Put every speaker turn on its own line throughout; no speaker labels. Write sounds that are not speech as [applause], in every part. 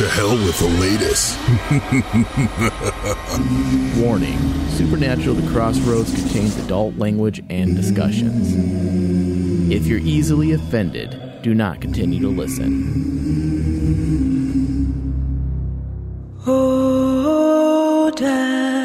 To hell with the latest. [laughs]
Warning Supernatural The Crossroads contains adult language and discussions. If you're easily offended, do not continue to listen.
Oh, Dad.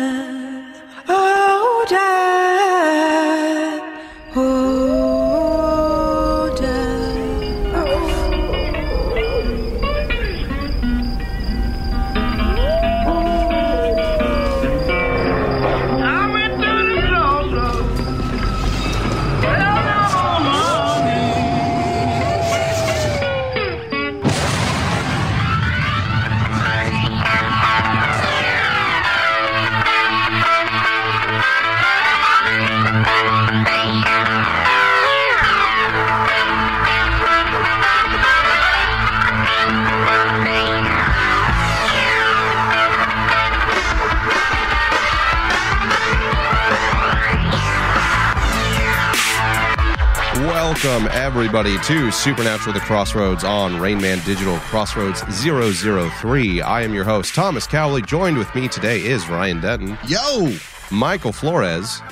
Welcome, everybody, to Supernatural The Crossroads on Rainman Digital Crossroads 003. I am your host, Thomas Cowley. Joined with me today is Ryan Denton.
Yo!
Michael Flores,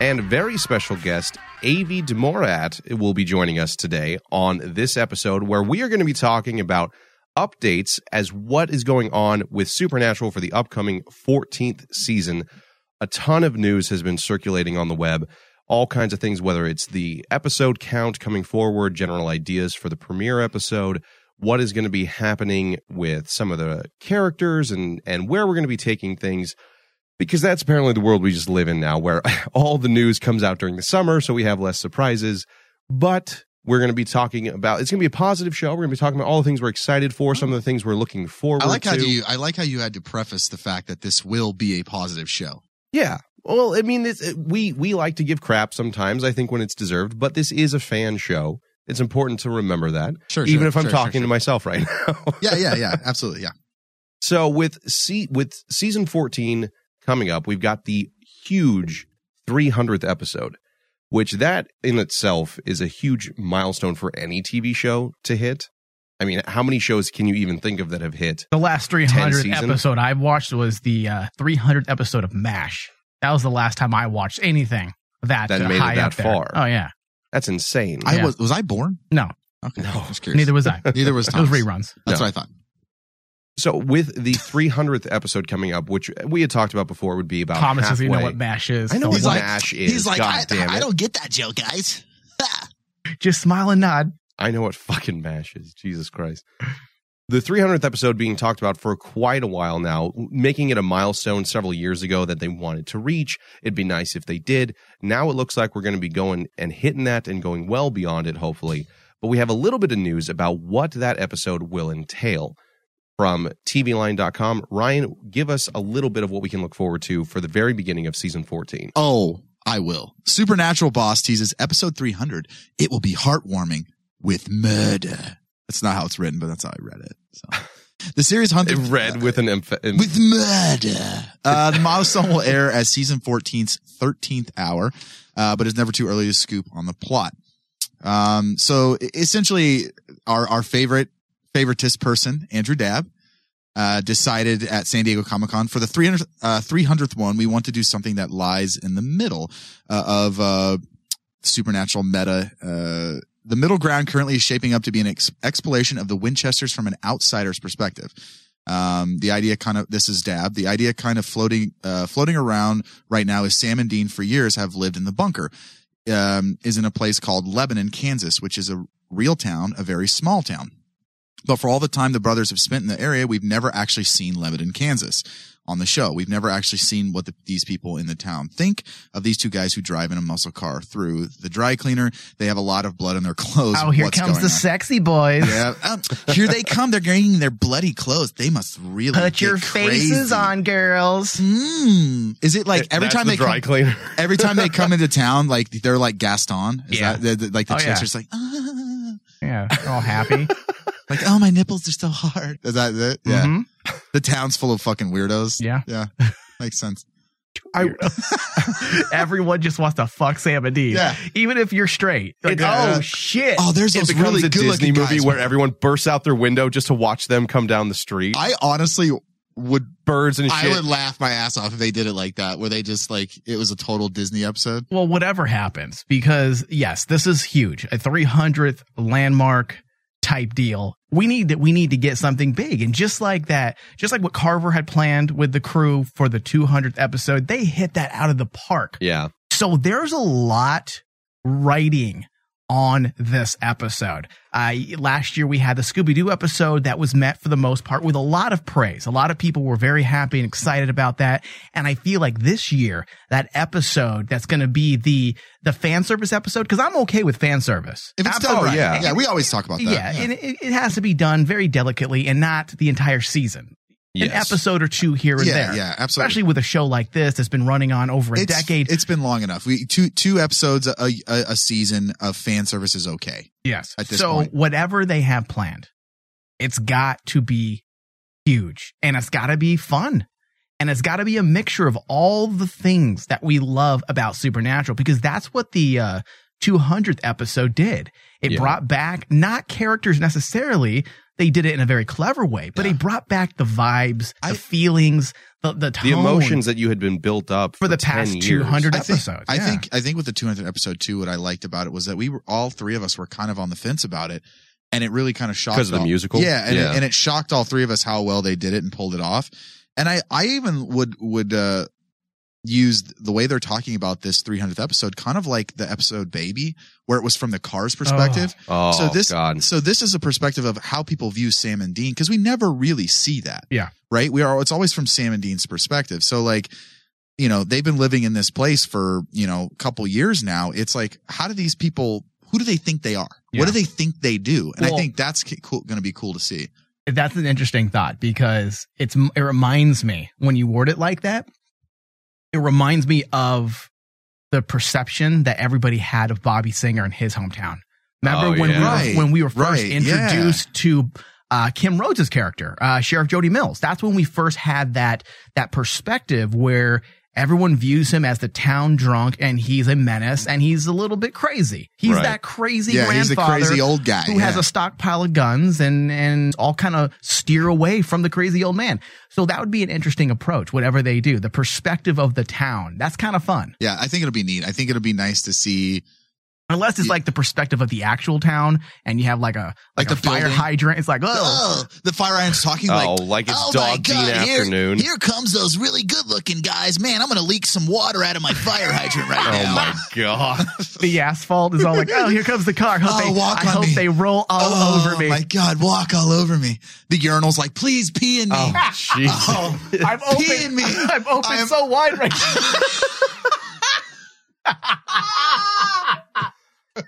and very special guest, Avi Demorat, will be joining us today on this episode where we are going to be talking about updates as what is going on with Supernatural for the upcoming 14th season. A ton of news has been circulating on the web all kinds of things, whether it's the episode count coming forward, general ideas for the premiere episode, what is going to be happening with some of the characters and and where we're going to be taking things because that's apparently the world we just live in now where [laughs] all the news comes out during the summer so we have less surprises but we're going to be talking about it's going to be a positive show we're going to be talking about all the things we're excited for some of the things we're looking forward
I like
to
how you I like how you had to preface the fact that this will be a positive show.
Yeah. Well, I mean, it's, we we like to give crap sometimes. I think when it's deserved, but this is a fan show. It's important to remember that,
Sure,
even
sure,
if I'm
sure,
talking
sure,
to myself right now. [laughs]
Yeah, yeah, yeah, absolutely, yeah.
so with se- with season 14 coming up, we've got the huge 300th episode, which that in itself is a huge milestone for any TV show to hit. I mean, how many shows can you even think of that have hit?
The last
10
300th episode I watched was the uh, 300th episode of MASH. That was the last time I watched anything that,
That made it
high
that
up
far.
Oh yeah,
That's insane.
I
Yeah.
was was I born?
no,
Okay.
No.
Just
neither was I. [laughs]
Neither was
It was
Thomas.
reruns.
That's
No.
what I thought.
So with the 300th episode coming up, which we had talked about before, would be about
Thomas doesn't even know what MASH is.
I know
so
what
He's like-
MASH is.
He's like,
God
I,
damn it.
I don't get that joke, guys. [laughs]
just smile and nod.
I know what fucking MASH is. Jesus Christ. The 300th episode being talked about for quite a while now, making it a milestone several years ago that they wanted to reach. It'd be nice if they did. Now it looks like we're going to be going and hitting that and going well beyond it, hopefully. But we have a little bit of news about what that episode will entail. From TVLine.com, Ryan, give us a little bit of what we can look forward to for the very beginning of season 14.
Oh, I will. Supernatural Boss teases episode 300. It will be heartwarming with murder. That's not how it's written, but that's how I read it. So. The series hunted [laughs]
It read with an emph-
with murder. Uh, the milestone will air as season 14's 13th hour, uh, but it's never too early to scoop on the plot. Um, so essentially, our our favorite favoritist person, Andrew Dabb, uh, decided at San Diego Comic Con for the 300th, uh, 300th one, we want to do something that lies in the middle uh, of uh, supernatural meta. The middle ground currently is shaping up to be an ex- exploration of the Winchesters from an outsider's perspective. Um, the idea kind of, this is Dabb. The idea kind of floating, uh, floating around right now is Sam and Dean for years have lived in the bunker, um, is in a place called Lebanon, Kansas, which is a real town, a very small town. But for all the time the brothers have spent in the area, we've never actually seen Lebanon, Kansas on the show. We've never actually seen what the, these people in the town think of these two guys who drive in a muscle car through the dry cleaner. They have a lot of blood in their [laughs] clothes.
Oh, here
What's
comes the
on?
sexy boys.
Yeah, um, here they come. They're getting their bloody clothes. They must really
Put
get
your faces
crazy.
on, girls.
Hmm. Is it like every
That's
time
the
they
dry
come,
cleaner. [laughs]
every time they come into town, like they're like Gaston? Is
Yeah.
that the, the- like the
Oh,
chicks
yeah.
are like, ah.
Yeah, they're all happy. [laughs]
like oh my nipples are so hard. Is that it? Yeah.
Mhm.
The town's full of fucking weirdos.
Yeah.
Yeah. Makes sense.
I- [laughs]
Everyone just wants to fuck Sam and Dean.
Yeah.
Even if you're straight. Like,
It's-
oh,
uh,
shit.
Oh, there's
it
those really
a
good
Disney movie
guys.
where everyone bursts out their window just to watch them come down the street.
I honestly would
Birds and
I
shit.
would laugh my ass off if they did it like that, where they just like it was a total Disney episode.
well, whatever happens, because yes, this is huge. A 300th landmark type deal. We need to, we need to get something big. And just like that, just like what Carver had planned with the crew for the 200th episode, they hit that out of the park.
yeah.
So there's a lot writing on this episode. Uh, last year we had the Scooby Doo episode that was met for the most part with a lot of praise. A lot of people were very happy and excited about that. And I feel like this year, that episode that's going to be the, the fan service episode, cause I'm okay with fan service.
If it's done
Oh,
right,
yeah.
yeah, we always talk about that.
Yeah, and it, it has to be done very delicately and not the entire season. An episode or two here and
yeah,
there.
yeah, absolutely.
Especially with a show like this that's been running on over a
it's,
decade.
It's been long enough. We two two episodes a, a, a season of fan service is okay.
Yes.
at this
so
point.
whatever they have planned, it's got to be huge and it's got to be fun. And it's got to be a mixture of all the things that we love about Supernatural because that's what the uh, 200th episode did. It
Yeah.
brought back not characters necessarily. They did it in a very clever way, but
Yeah.
it brought back the vibes, the
I-
feelings, the the tone
the emotions that you had been built up
for the past
years.
200
I think,
episodes.
I
Yeah.
think I think with the two hundred episode too, what I liked about it was that we were all three of us were kind of on the fence about it, and it really kind of shocked
'Cause of the
all-
musical?
Yeah, and,
Yeah.
It, and it shocked all three of us how well they did it and pulled it off. And I I even would would uh use the way they're talking about this 300th episode kind of like the episode Baby, where it was from the Cars oh. perspective.
Oh,
so this
God.
so this is a perspective of how people view Sam and Dean because we never really see that.
Yeah.
Right? We are it's always from Sam and Dean's perspective. So like you know, they've been living in this place for, you know, a couple years now. It's like how do these people who do they think they are?
Yeah.
What do they think they do? And I think that's cool, going to be cool to see.
that's an interesting thought because it's it reminds me when you word it like that it reminds me of the perception that everybody had of Bobby Singer in his hometown. Remember
Oh,
when
yeah.
we
Right,
were, when we were first
right,
introduced to uh, Kim Rhodes' character, uh, Sheriff Jody Mills. That's when we first had that that perspective where everyone views him as the town drunk and he's a menace and he's a little bit crazy. He's
Right.
that crazy
Yeah, he's the
grandfather
crazy old guy.
who has a stockpile of guns and and all kind of steer away from the crazy old man. So that would be an interesting approach, whatever they do. The perspective of the town. That's kind of fun.
yeah, I think it'll be neat. I think it'll be nice to see
Unless it's
Yeah.
like the perspective of the actual town and you have like a like,
Like
a
the
fire
building.
hydrant. It's like, oh,
oh, the fire hydrant's talking like
oh,
like
like it's
"Oh my
dog bean
God, here-
afternoon.
Here comes those really good looking guys. Man, I'm going to leak some water out of my fire hydrant right [laughs]
oh
now.
oh my god. [laughs] [laughs]
the asphalt is all like, oh, here comes the car. Hope
Oh,
they,
walk
I
on
hope
me.
they roll all
oh,
over me.
Oh my God, walk all over me. The urinal's like, please pee in me.
Oh, oh jeez.
Oh,
I'm
pee
open.
in me.
I'm open
I'm-
so wide right [laughs]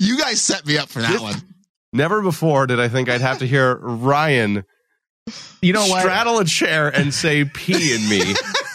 You guys set me up for that
This-
one.
Never before did I think I'd have to hear Ryan
You know what?
straddle a chair and say pee in me. [laughs]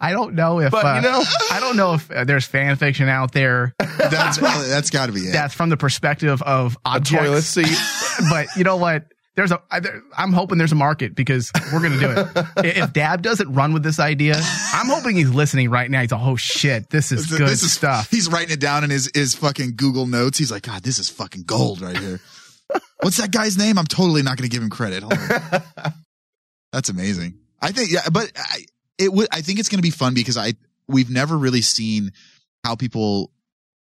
I don't know if
But,
uh,
you know-
I don't know if uh, there's fan fiction out there
That's probably, that's got to be it.
that's from the perspective of
A
objects.
toilet seat. [laughs]
but you know what? There's a. I, there, I'm hoping there's a market because we're gonna do it. [laughs] If Dabb doesn't run with this idea, I'm hoping he's listening right now. He's like, "Oh shit, this is
This-
good
this is-
stuff."
He's writing it down in his, his fucking Google Notes. He's like, God, this is fucking gold right here. [laughs] What's that guy's name? I'm totally not going to give him credit. [laughs] That's amazing. I think, yeah, but I, it would, I think it's going to be fun because I, we've never really seen how people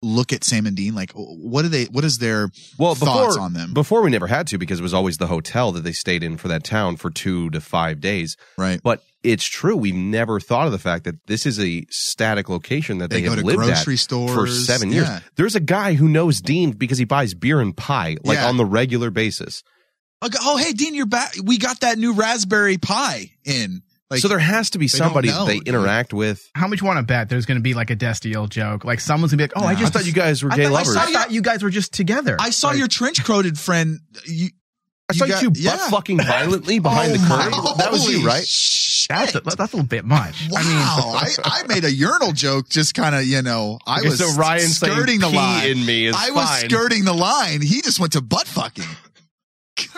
look at Sam and Dean. Like, what do they, what is their
Well,
thoughts
before,
on them?
before we never had to because it was always the hotel that they stayed in for that town for two to five days.
right.
But it's true. We've never thought of the fact that this is a static location that
They,
they,
go
have
to
lived
grocery
at
stores
for seven years.
Yeah.
There's a guy who knows Dean because he buys beer and pie like
Yeah.
on the regular basis.
Oh, hey, Dean, you're back. We got that new raspberry pie in. Like,
so there has to be somebody
know,
that they
dude.
interact with.
How much you want to bet there's going to be like a Destiel joke? Like someone's gonna be like, "Oh, I
Nah.
I
just
thought you guys were
I
gay
thought- I
lovers.
saw
I thought you guys were just together."
I saw
Like,
your trench coated friend. You,
I saw you
got-
two
yeah.
butt fucking violently [laughs] behind
Oh
the curtain. That was you, right?
shit.
That's a, that's a little bit much.
Wow,
I mean, [laughs]
I, I, made a urinal joke. Just kind of, you know, I
Okay,
was
so Ryan
skirting the line.
in me is
I was
fine.
skirting the line. He just went to butt fucking.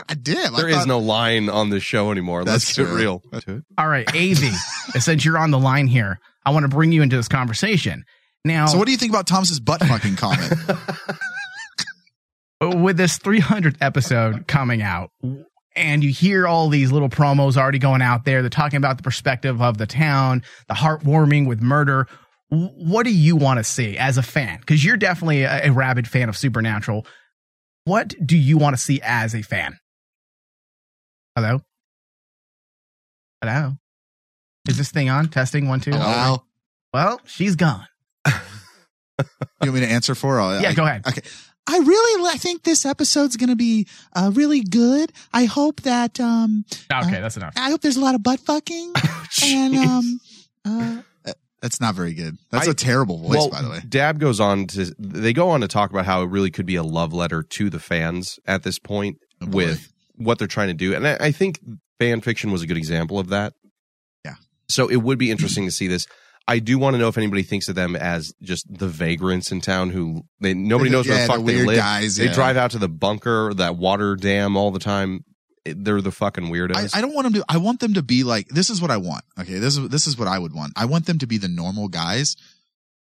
I did. I
There is
thought-
no line on this show anymore. Let's
That's
get real.
All right, AV, since [laughs] you're on the line here, I want to bring you into this conversation. Now,
So what do you think about Thomas's butt fucking comment? [laughs]
with this 300th episode coming out, and you hear all these little promos already going out there, they're talking about the perspective of the town, the heartwarming with murder. What do you want to see as a fan? Because you're definitely a, a rabid fan of Supernatural. What do you want to see as a fan? Hello? Hello? Is this thing on? Testing one, two.
Hello?
Well, she's gone. [laughs]
You want me to answer for? her?
Yeah,
I-
go ahead.
Okay. I really I think this episode's going to be uh, really good. I hope that um
Okay, that's enough.
I hope there's a lot of butt fucking [laughs] and um uh, that's not very good. That's a
I-
terrible voice
well,
by the way.
Dabb goes on to they go on to talk about how it really could be a love letter to the fans at this point
Oh,
with what they're trying to do, and I, I think fan fiction was a good example of that.
Yeah.
So it would be interesting to see this. I do want to know if anybody thinks of them as just the vagrants in town who they nobody knows where the fuck
the
they live.
guys,
They drive out to the bunker, that water dam all the time. They're the fucking
I,
weirdos.
I don't want them to. I want them to be like. This is what I want. Okay, this is this is what I would want. I want them to be the normal guys.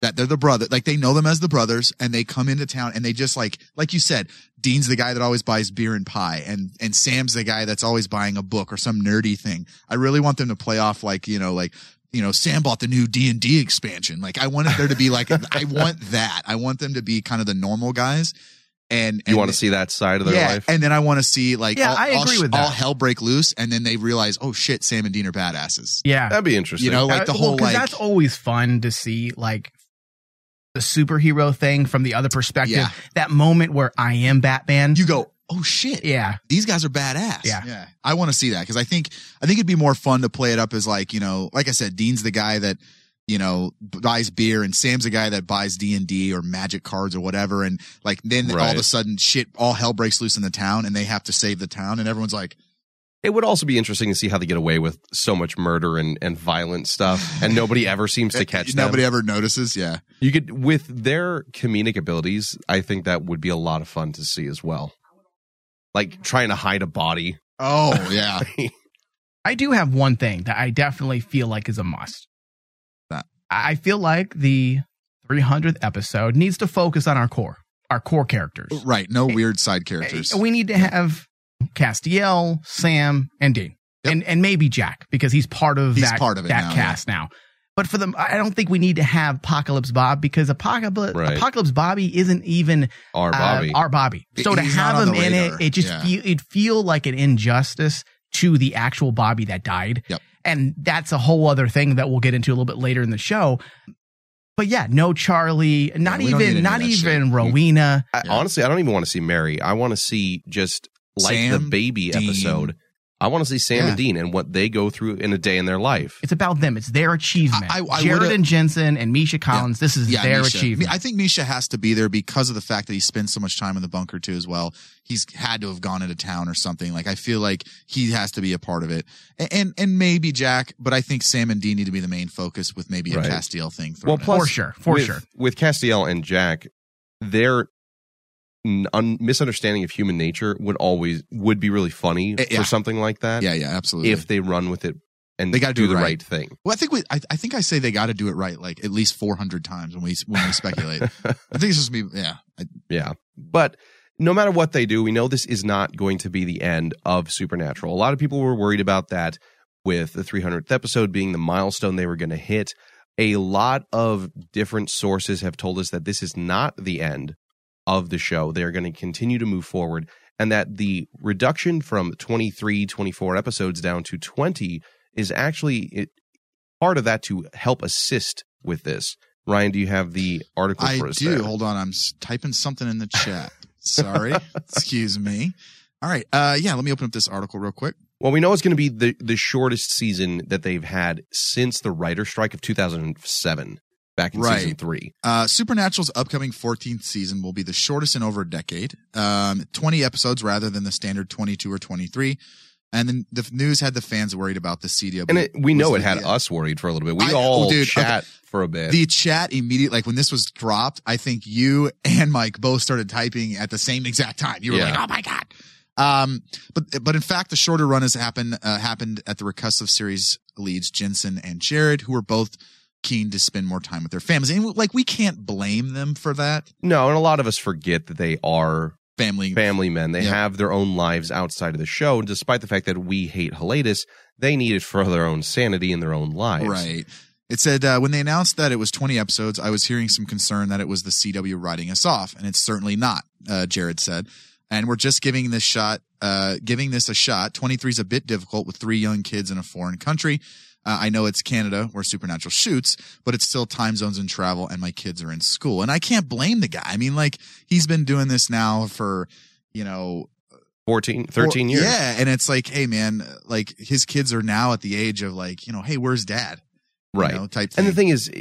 That they're the brother, like they know them as the brothers, and they come into town and they just like, like you said, Dean's the guy that always buys beer and pie, and and Sam's the guy that's always buying a book or some nerdy thing. I really want them to play off like you know, like you know, Sam bought the new D and D expansion. Like I want there to be like, [laughs] I want that. I want them to be kind of the normal guys, and,
you want to see that side of their
yeah,
life?
and then I want to see like
Yeah,
all,
I agree
sh-
with that.
all hell break loose, and then they realize, oh shit, Sam and Dean are badasses.
Yeah.
That'd be interesting.
You know, like the
Uh,
whole
well, 'cause
like
that's always fun to see like the superhero thing from the other perspective.
Yeah.
That moment where I am Batman.
you go, oh shit,
yeah.
these guys are badass.
Yeah.
yeah. I want to see that because I think I think it'd be more fun to play it up as like you know, like I said, Dean's the guy that you know buys beer, and Sam's a guy that buys D and D or Magic cards or whatever, and like then all of a sudden shit, all hell breaks loose in the town, and they have to save the town, and everyone's like,
It would also be interesting to see how they get away with so much murder and, and violent stuff, and nobody ever seems to [laughs] catch them.
nobody ever notices. Yeah,
You could, with their comedic abilities, I think that would be a lot of fun to see as well. Like trying to hide a body.
oh [laughs] yeah,
I do have one thing that I definitely feel like is a must.
That.
I feel like the 300th episode needs to focus on our core, our core characters.
right. No weird side characters.
We need to have Castiel, Sam, and Dean,
Yep.
and and maybe Jack because he's part of
He's
that
part of it
that
now,
cast now. But for them, I don't think we need to have Apocalypse Bob because Apocalypse
Right.
Apocalypse Bobby isn't even
Our
uh,
Bobby.
our Bobby. So to
He's not
have him in it, it just
Yeah.
feel it feel like an injustice to the actual Bobby that died.
Yep.
And that's a whole other thing that we'll get into a little bit later in the show. But yeah, no Charlie, not
we don't need any
even not even
shit.
Rowena.
I,
Yeah.
Honestly, I don't even want to see Mary. I want to see just like the baby
Dean.
episode. I want to see Sam
Yeah.
and Dean and what they go through in a day in their life.
It's about them. It's their achievement.
I- I
Jared and Jensen and Misha Collins. This is their
Misha.
achievement.
I think Misha has to be there because of the fact that he spends so much time in the bunker too as well. He's had to have gone into town or something. Like I feel like he has to be a part of it. And and, and maybe Jack, but I think Sam and Dean need to be the main focus with maybe a
Right.
Castiel thing.
Well, plus
For sure, for
with,
sure.
with Castiel and Jack, their n- un- misunderstanding of human nature would always would be really funny
Eh, yeah.
for something like that.
yeah, yeah, absolutely.
if they run with it and
They gotta
do,
do
the right.
right.
thing.
well, I think we, I, I think I say they got to do it right, like at least 400 times when we, when we speculate. [laughs] I think it's just me. Yeah. I,
Yeah. But no matter what they do, we know this is not going to be the end of Supernatural. A lot of people were worried about that with the 300th episode being the milestone they were going to hit. A lot of different sources have told us that this is not the end of the show. They are going to continue to move forward and that the reduction from 23, 24 episodes down to 20 is actually it, part of that to help assist with this. Ryan, do you have the article
I
for us?
do.
there?
Hold on. I'm typing something in the [laughs] chat. Sorry. Excuse me. All right. Uh, yeah. Let me open up this article real quick.
Well, we know it's going to be the, the shortest season that they've had since the writer strike of 2007, back in
Right.
season three.
Uh, Supernatural's upcoming 14th season will be the shortest in over a decade. Um, 20 episodes rather than the standard 22 or 23. And then the news had the fans worried about the CW.
And it, we know it had us worried for a little bit. We
I-
all
dude,
chat for a bit.
The chat immediately, like when this was dropped, I think you and Mike both started typing at the same exact time. You were
Yeah.
like, "Oh my god!" Um, but but in fact, the shorter run has happened uh, happened at the recussive series leads Jensen and Jared, who were both keen to spend more time with their families, and like we can't blame them for that.
No, and a lot of us forget that they are
Family,
family men. They
Yeah.
have their own lives outside of the show. And despite the fact that we hate Hellatus, they need it for their own sanity and their own lives.
Right. It said uh, when they announced that it was 20 episodes, I was hearing some concern that it was the CW writing us off, and it's certainly not. Uh, Jared said, and we're just giving this shot, uh, giving this a shot. 23 is a bit difficult with three young kids in a foreign country. Uh, I know it's Canada where Supernatural shoots, but it's still time zones and travel, and my kids are in school, and I can't blame the guy. I mean, like he's been doing this now for, you know,
14, 13
or-
years.
Yeah, and it's like, hey man, like his kids are now at the age of like, you know, hey, where's dad? You
Right.
know, type
And the thing is,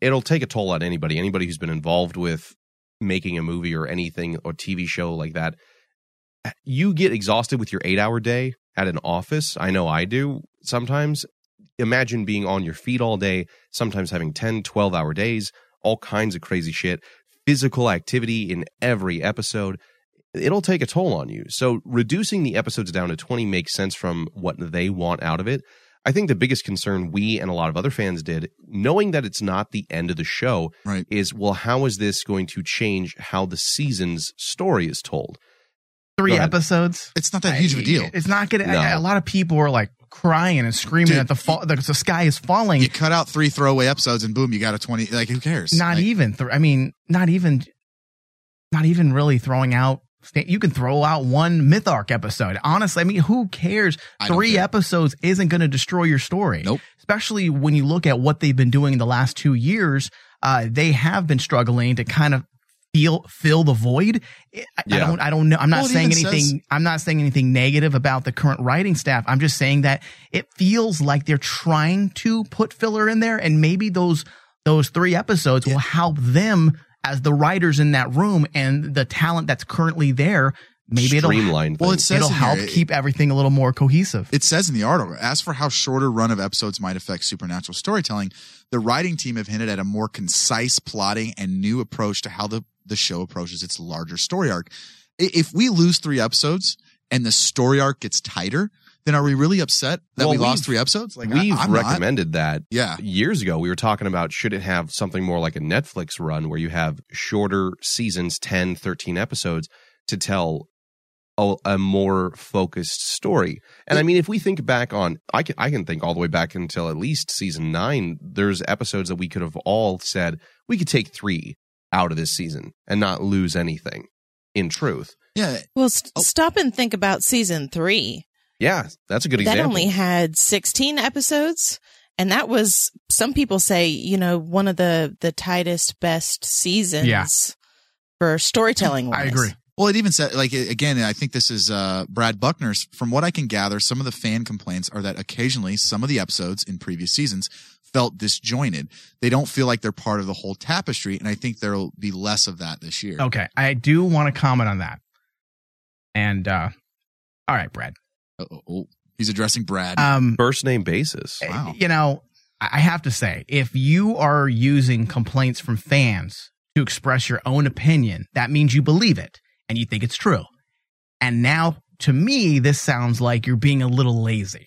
it'll take a toll on anybody. Anybody who's been involved with making a movie or anything or TV show like that, you get exhausted with your eight hour day at an office. I know I do sometimes. Imagine being on your feet all day, sometimes having 10, 12 hour days, all kinds of crazy shit, physical activity in every episode. It'll take a toll on you. So reducing the episodes down to 20 makes sense from what they want out of it. I think the biggest concern we and a lot of other fans did, knowing that it's not the end of the show,
Right.
is well, how is this going to change how the season's story is told?
Three episodes.
it's not that huge of a deal.
It's not gonna.
No.
I- a lot of people are like crying and screaming
Dude,
that the fall, the sky is falling.
You cut out three throwaway episodes and boom, you got a 20. Like, who cares?
not
Like,
even. Th- I mean, not even. Not even really throwing out. You can throw out one myth arc episode. Honestly, I mean, who cares? Three
care.
episodes isn't going to destroy your story.
Nope.
Especially when you look at what they've been doing in the last two years. Uh, they have been struggling to kind of feel fill the void. Eh, I,
I
don't. I don't know. I'm not
Well,
saying anything.
says-
I'm not saying anything negative about the current writing staff. I'm just saying that it feels like they're trying to put filler in there, and maybe those those three episodes will help them as the writers in that room and the talent that's currently there. Maybe it'll
Streamline.
Well,
things.
it says
it'll
in
help
here, it-
keep everything a little more cohesive.
It says in the article, as for how shorter run of episodes might affect supernatural storytelling, the writing team have hinted at a more concise plotting and new approach to how the, the show approaches its larger story arc. I- If we lose three episodes and the story arc gets tighter, then are we really upset that
Well,
we lost
we've-
three episodes? Like I-
We've
I'm not.
recommended that
Yeah.
years ago. We were talking about should it have something more like a Netflix run where you have shorter seasons, 10, 13 episodes to tell a, a more focused story. And I mean, if we think back on, I can, I can think all the way back until at least season nine, there's episodes that we could have all said we could take three out of this season and not lose anything in truth.
Yeah.
Well, s oh. stop and think about season three.
Yeah, that's a good example.
that only had 16 episodes. And that was, some people say, you know, one of the, the tightest, best seasons
Yeah.
for storytelling.
I agree.
Well, it even said, like, again, I think this is uh, Brad Buckner's. From what I can gather, some of the fan complaints are that occasionally some of the episodes in previous seasons felt disjointed. They don't feel like they're part of the whole tapestry, and I think there will be less of that this year.
Okay, I do want to comment on that. And uh all right, Brad.
Uh-oh. Oh, he's addressing Brad.
Um
First name basis.
Wow.
you know, I I have to say, if you are using complaints from fans to express your own opinion, that means you believe it and you think it's true. And now, to me, this sounds like you're being a little lazy.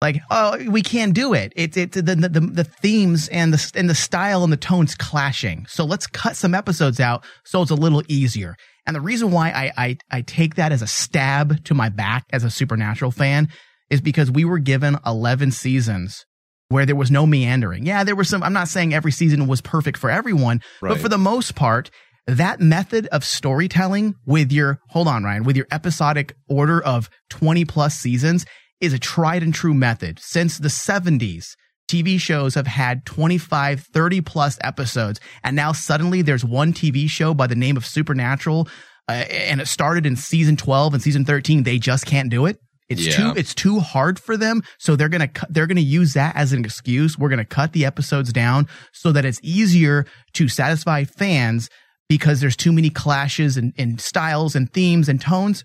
Like, oh, we can't do it. It's it, the, the the the themes and the and the style and the tones clashing. So let's cut some episodes out so it's a little easier. And the reason why I I, I take that as a stab to my back as a supernatural fan is because we were given 11 seasons where there was no meandering. Yeah, there was some, I'm not saying every season was perfect for everyone, but for the most part, that method of storytelling with your, hold on, Ryan, with your episodic order of 20 plus seasons is a tried and true method. Since the 70s, TV shows have had 25, 30 plus episodes. And now suddenly there's one TV show by the name of Supernatural. Uh, and it started in season 12 and season 13. They just can't do it. It's
Yeah.
too it's too hard for them, so they're gonna cu- they're gonna use that as an excuse. We're gonna cut the episodes down so that it's easier to satisfy fans because there's too many clashes and, and styles and themes and tones.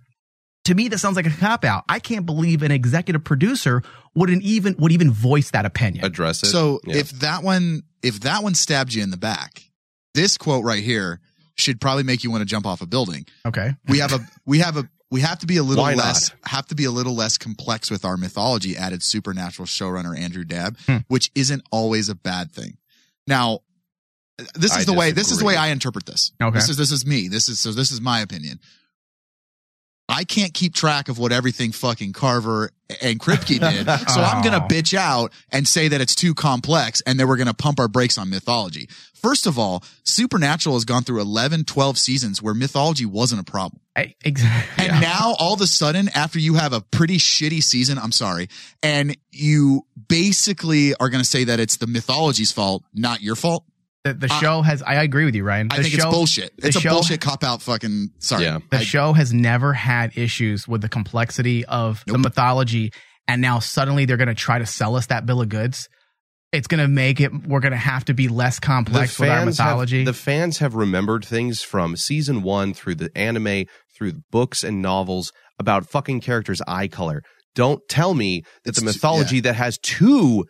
To me, that sounds like a cop out. I can't believe an executive producer wouldn't even would even voice that opinion.
Address it.
So
Yeah.
if that one, if that one stabbed you in the back, this quote right here should probably make you want to jump off a building.
okay,
We have a, we have a, we have to be a little
Why not?
less have to be a little less complex with our mythology added supernatural showrunner andrew dabb
Hmm.
which isn't always a bad thing now this is
I
the way this is the way i interpret this
Okay.
this is this is me this is so this is my opinion I can't keep track of what everything fucking Carver and Kripke [laughs] did. So I'm going to
Oh.
bitch out and say that it's too complex and then we're going to pump our brakes on mythology. First of all, Supernatural has gone through 11, 12 seasons where mythology wasn't a problem.
I- Exactly.
And now all of a sudden, after you have a pretty shitty season, I'm sorry, and you basically are going to say that it's the mythology's fault, not your fault.
The, the show has. I agree with you, Ryan. The
I think
show,
it's bullshit. It's a
show-
bullshit cop out fucking, sorry.
Yeah.
The
I-
show has never had issues with the complexity of the mythology, and now suddenly they're going to try to sell us that bill of goods. It's going to make it. We're going to have to be less complex with our mythology.
Have, the fans have remembered things from season one through the anime, through books and novels about fucking characters' eye color. Don't tell me that
It's
the
too-
mythology that has two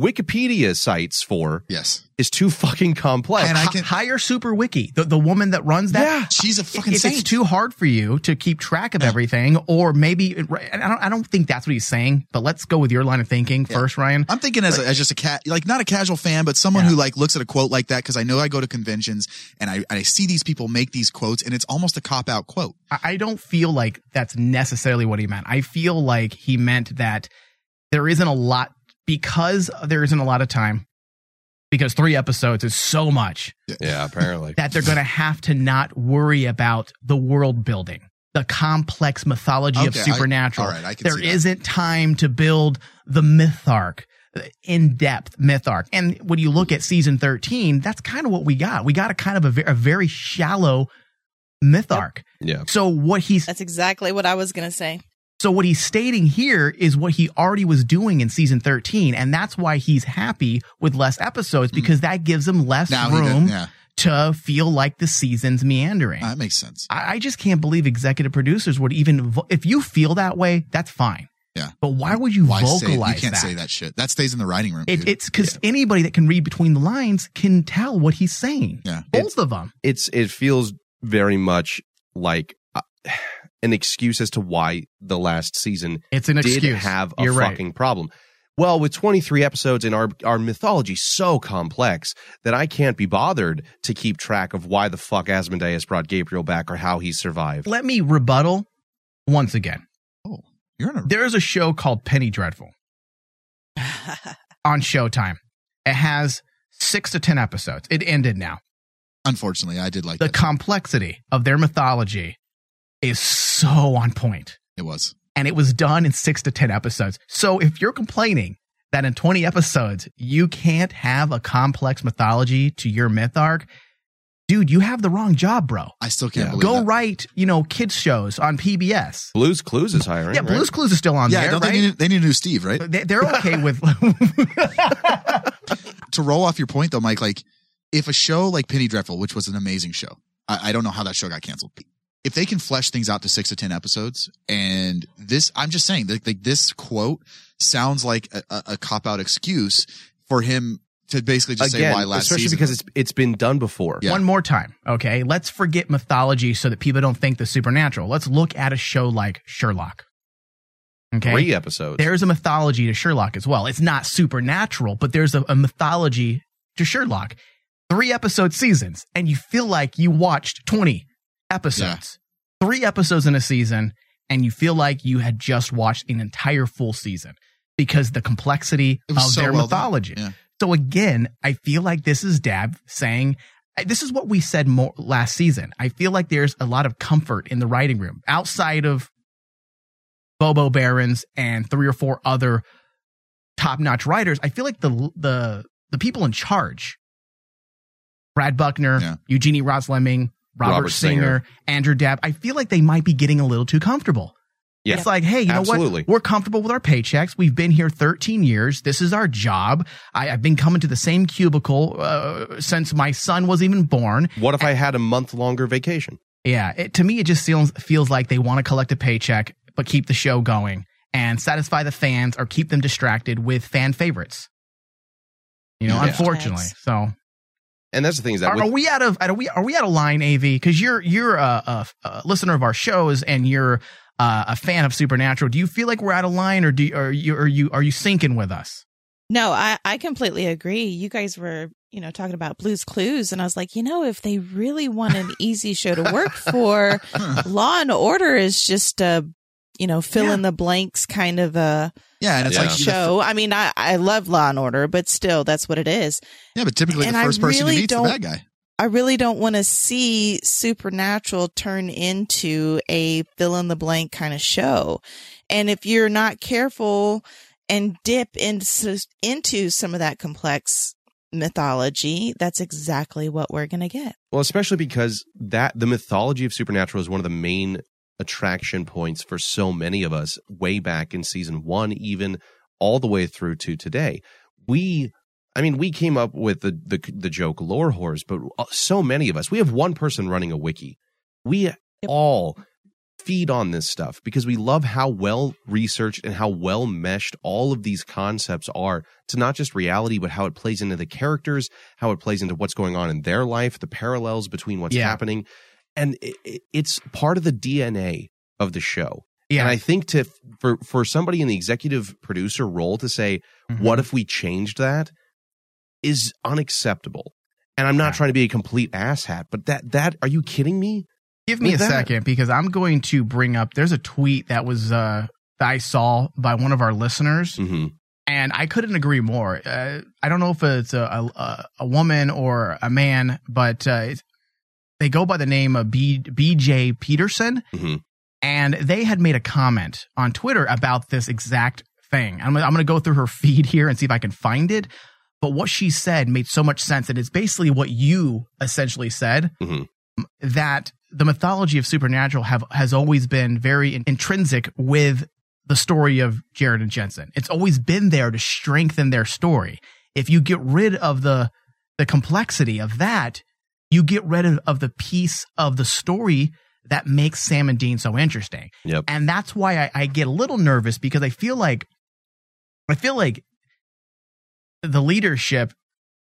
Wikipedia sites for
yes.
is too fucking complex.
And I can,
hire Super Wiki, the, the woman that runs that.
Yeah.
she's a fucking
if
saint.
it's too hard for you to keep track of
Yeah.
everything, or maybe and I don't, I don't think that's what he's saying. But let's go with your line of thinking
Yeah.
first, Ryan.
I'm thinking as, a, as just a cat, like not a casual fan, but someone
Yeah.
who like looks at a quote like that because I know I go to conventions and I, I see these people make these quotes and it's almost a cop out quote.
I I don't feel like that's necessarily what he meant. I feel like he meant that there isn't a lot because there isn't a lot of time because three episodes is so much
yeah, apparently.
that they're going to have to not worry about the world building, the complex mythology of
Okay, I-
supernatural.
all right, I can
There
see that.
isn't time to build the myth arc, in depth myth arc. And when you look at season 13, that's kind of what we got. We got a kind of a, ve- a very shallow myth arc.
yeah.
So what he's
That's exactly what I was going to say.
So what he's stating here is what he already was doing in season 13 and that's why he's happy with less episodes because that gives him less
Mm. Now
room
yeah,
to feel like the season's meandering.
that makes sense.
I, I just can't believe executive producers would even vo- if you feel that way, that's fine.
Yeah.
But why would you
Why say,
vocalize
you can't
that?
say that shit. That stays in the writing room.
It, it's because anybody that can read between the lines can tell what he's saying.
Yeah.
Both of them.
It's it feels very much like uh, an excuse as to why the last season
It's an
did
excuse.
have a
You're right.
fucking problem. Well, with 23 episodes and our our mythology so complex that I can't be bothered to keep track of why the fuck Asmodeus brought Gabriel back or how he survived.
Let me rebuttal once again.
Oh, you're in a
There's a show called Penny Dreadful [laughs] on Showtime. It has six to 10 episodes. It ended now.
unfortunately, I did like
The
that.
complexity of their mythology is so on point,
it was.
and it was done in six to 10 episodes. So if you're complaining that in 20 episodes you can't have a complex mythology to your myth arc, dude, you have the wrong job, bro.
I still can't
Yeah.
believe
Go
that.
write, you know, kids shows on PBS.
Blues Clues is hiring.
Yeah,
right?
Blue's Clues is still on
Yeah,
there,
don't
right?
they need they need a new Steve, right?
They- They're okay [laughs] with. [laughs]
to roll off your point though, Mike, like if a show like Penny Dreadful, which was an amazing show, I, I don't know how that show got canceled. If they can flesh things out to six to ten episodes, and this, I'm just saying, like, like this quote sounds like a, a, a cop out excuse for him to basically just
Again,
say why last
especially
season.
because it's it's been done before.
Yeah.
One more time, okay? Let's forget mythology so that people don't think the supernatural. Let's look at a show like Sherlock. Okay.
Three episodes.
There's a mythology to Sherlock as well. It's not supernatural, but there's a, a mythology to Sherlock. Three episode seasons, and you feel like you watched 20 episodes. Three episodes in a season, and you feel like you had just watched an entire full season because the complexity of
so
their
well
mythology.
Yeah.
So again, I feel like this is Dabb saying, this is what we said more last season. I feel like there's a lot of comfort in the writing room outside of Bobo Berens and three or four other top-notch writers. I feel like the the the people in charge, Brad Buckner,
Yeah.
Eugenie Ross-Leming, Robert,
Robert
Singer,
Singer.
Andrew Dabb. I feel like they might be getting a little too comfortable.
Yeah.
It's like, hey, you know
Absolutely.
what? We're comfortable with our paychecks. We've been here 13 years. This is our job. I, I've been coming to the same cubicle uh, since my son was even born.
what if I had a month longer vacation?
Yeah, it, to me, it just feels feels like they want to collect a paycheck but keep the show going and satisfy the fans or keep them distracted with fan favorites. You know,
Yeah.
unfortunately. So
And that's the thing is that
Are,
with-
are we out of are we are we out of line, Av? Because you're you're a, a, a listener of our shows and you're uh, a fan of Supernatural. Do you feel like we're out of line, or do you, are you are you are you syncing with us?
No, I, I completely agree. You guys were, you know, talking about Blues Clues, and I was like, you know, if they really want an easy show to work [laughs] for, Law and Order is just a, you know, fill
Yeah.
in the blanks kind of a,
Yeah, and it's
Yeah.
like
show. I mean, I, I love Law and Order, but still, that's what it is.
Yeah, but typically
And
the
I
first person
really
to meet's the bad guy.
I really don't want to see Supernatural turn into a fill in the blank kind of show. And if you're not careful and dip into, into some of that complex mythology, that's exactly what we're going to get.
Well, especially because that the mythology of Supernatural is one of the main attraction points for so many of us way back in season one, even all the way through to today. We, I mean, we came up with the the, the joke lore whores, but uh, so many of us, we have one person running a wiki. We all feed on this stuff because we love how well researched and how well meshed all of these concepts are to not just reality, but how it plays into the characters, how it plays into what's going on in their life, the parallels between what's
Yeah.
happening. And it, it- it's part of the DNA of the show.
Yeah.
And I think to for for somebody in the executive producer role to say,
Mhm.
what if we changed that is unacceptable. And I'm not
Yeah.
trying to be a complete asshat, but that that are you kidding me?
Give me a
that-
second because I'm going to bring up. There's a tweet that was uh, that I saw by one of our listeners,
hmm
and I couldn't agree more. Uh, I don't know if it's a a, a woman or a man, but uh, it's, they go by the name of B, BJ Peterson,
hmm
and they had made a comment on Twitter about this exact thing. I'm, gonna- I'm going to go through her [laughs] feed here and see if I can find it. But what she said made so much sense And it's basically what you essentially said
Mhm.
that the mythology of supernatural have has always been very in- intrinsic with the story of Jared and Jensen. It's always been there to strengthen their story. If you get rid of the the complexity of that, you get rid of, of the piece of the story that makes Sam and Dean so interesting.
Yep.
And that's why I, I get a little nervous because I feel like I feel like the leadership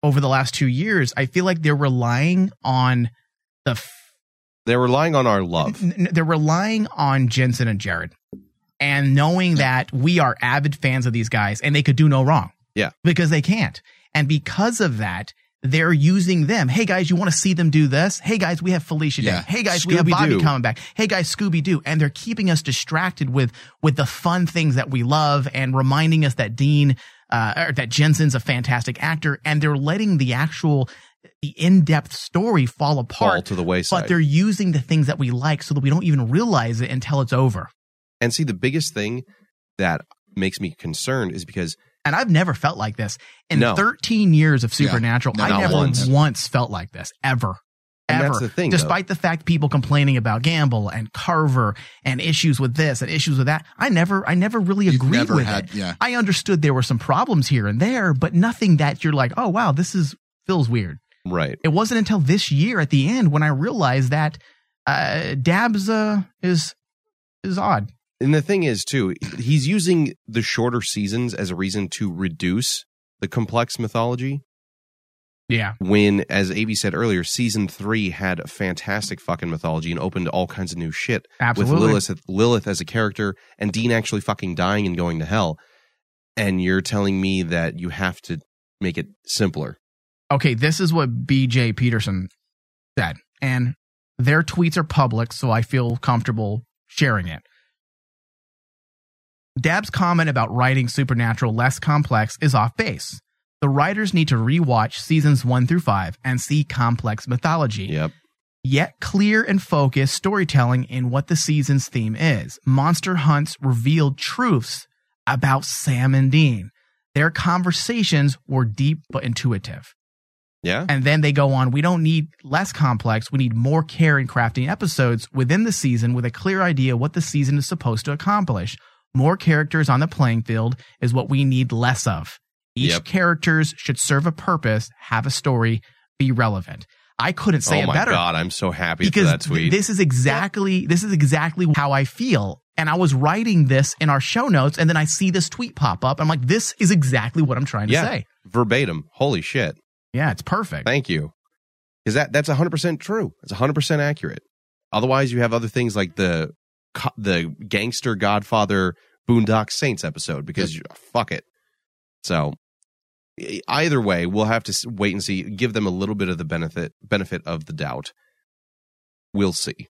over the last two years, I feel like they're relying on the f-
They're relying on our love.
They're relying on Jensen and Jared and knowing that we are avid fans of these guys and they could do no wrong.
Yeah.
Because they can't. And because of that, they're using them. Hey guys, you want to see them do this? Hey guys, we have Felicia
Yeah.
Day. Hey guys, we have Bobby coming back. Hey guys, Scooby Doo. And they're keeping us distracted with, with the fun things that we love and reminding us that Dean, uh, or that Jensen's a fantastic actor. And they're letting the actual, the in-depth story fall apart
Fall to the wayside.
but they're using the things that we like so that we don't even realize it until it's over.
And see, the biggest thing that makes me concerned is because
And I've never felt like this in
No.
13 years of Supernatural.
No,
I
not
never
once.
once. felt like this ever.
And
Ever.
that's the thing, though.
Despite the fact people complaining about Gamble and Carver and issues with this and issues with that, I never, I never really
You've
agreed
never
with
had-
it.
yeah.
I understood there were some problems here and there, but nothing that you're like, oh wow, this is feels weird.
right.
It wasn't until this year at the end when I realized that uh, Dabbs uh, is is odd.
And the thing is, too, he's using the shorter seasons as a reason to reduce the complex mythology.
Yeah.
When, as Avi said earlier, season three had a fantastic fucking mythology and opened all kinds of new shit
Absolutely.
with Lilith, Lilith as a character and Dean actually fucking dying and going to hell. And you're telling me that you have to make it simpler.
okay, this is what BJ Peterson said, and their tweets are public, so I feel comfortable sharing it. Dabb's comment about writing Supernatural less complex is off base. The writers need to rewatch seasons one through five and see complex mythology.
Yep.
Yet clear and focused storytelling in what the season's theme is. Monster Hunts revealed truths about Sam and Dean. Their conversations were deep but intuitive.
Yeah.
And then they go on, we don't need less complex. We need more care in crafting episodes within the season with a clear idea what the season is supposed to accomplish. More characters on the playing field is what we need less of. Each
Yep.
characters should serve a purpose, have a story, be relevant. I couldn't say it better.
oh
it
my
better
god, I'm so happy for
because
that tweet.
this is exactly this is exactly how I feel. And I was writing this in our show notes, and then I see this tweet pop up. I'm like, this is exactly what I'm trying to
yeah,
say.
verbatim. Holy shit!
Yeah, it's perfect.
Thank you. because that that's 100% true. It's 100% accurate. Otherwise, you have other things like the the gangster Godfather Boondock Saints episode because fuck it. So either way, we'll have to wait and see. Give them a little bit of the benefit benefit of the doubt. We'll see.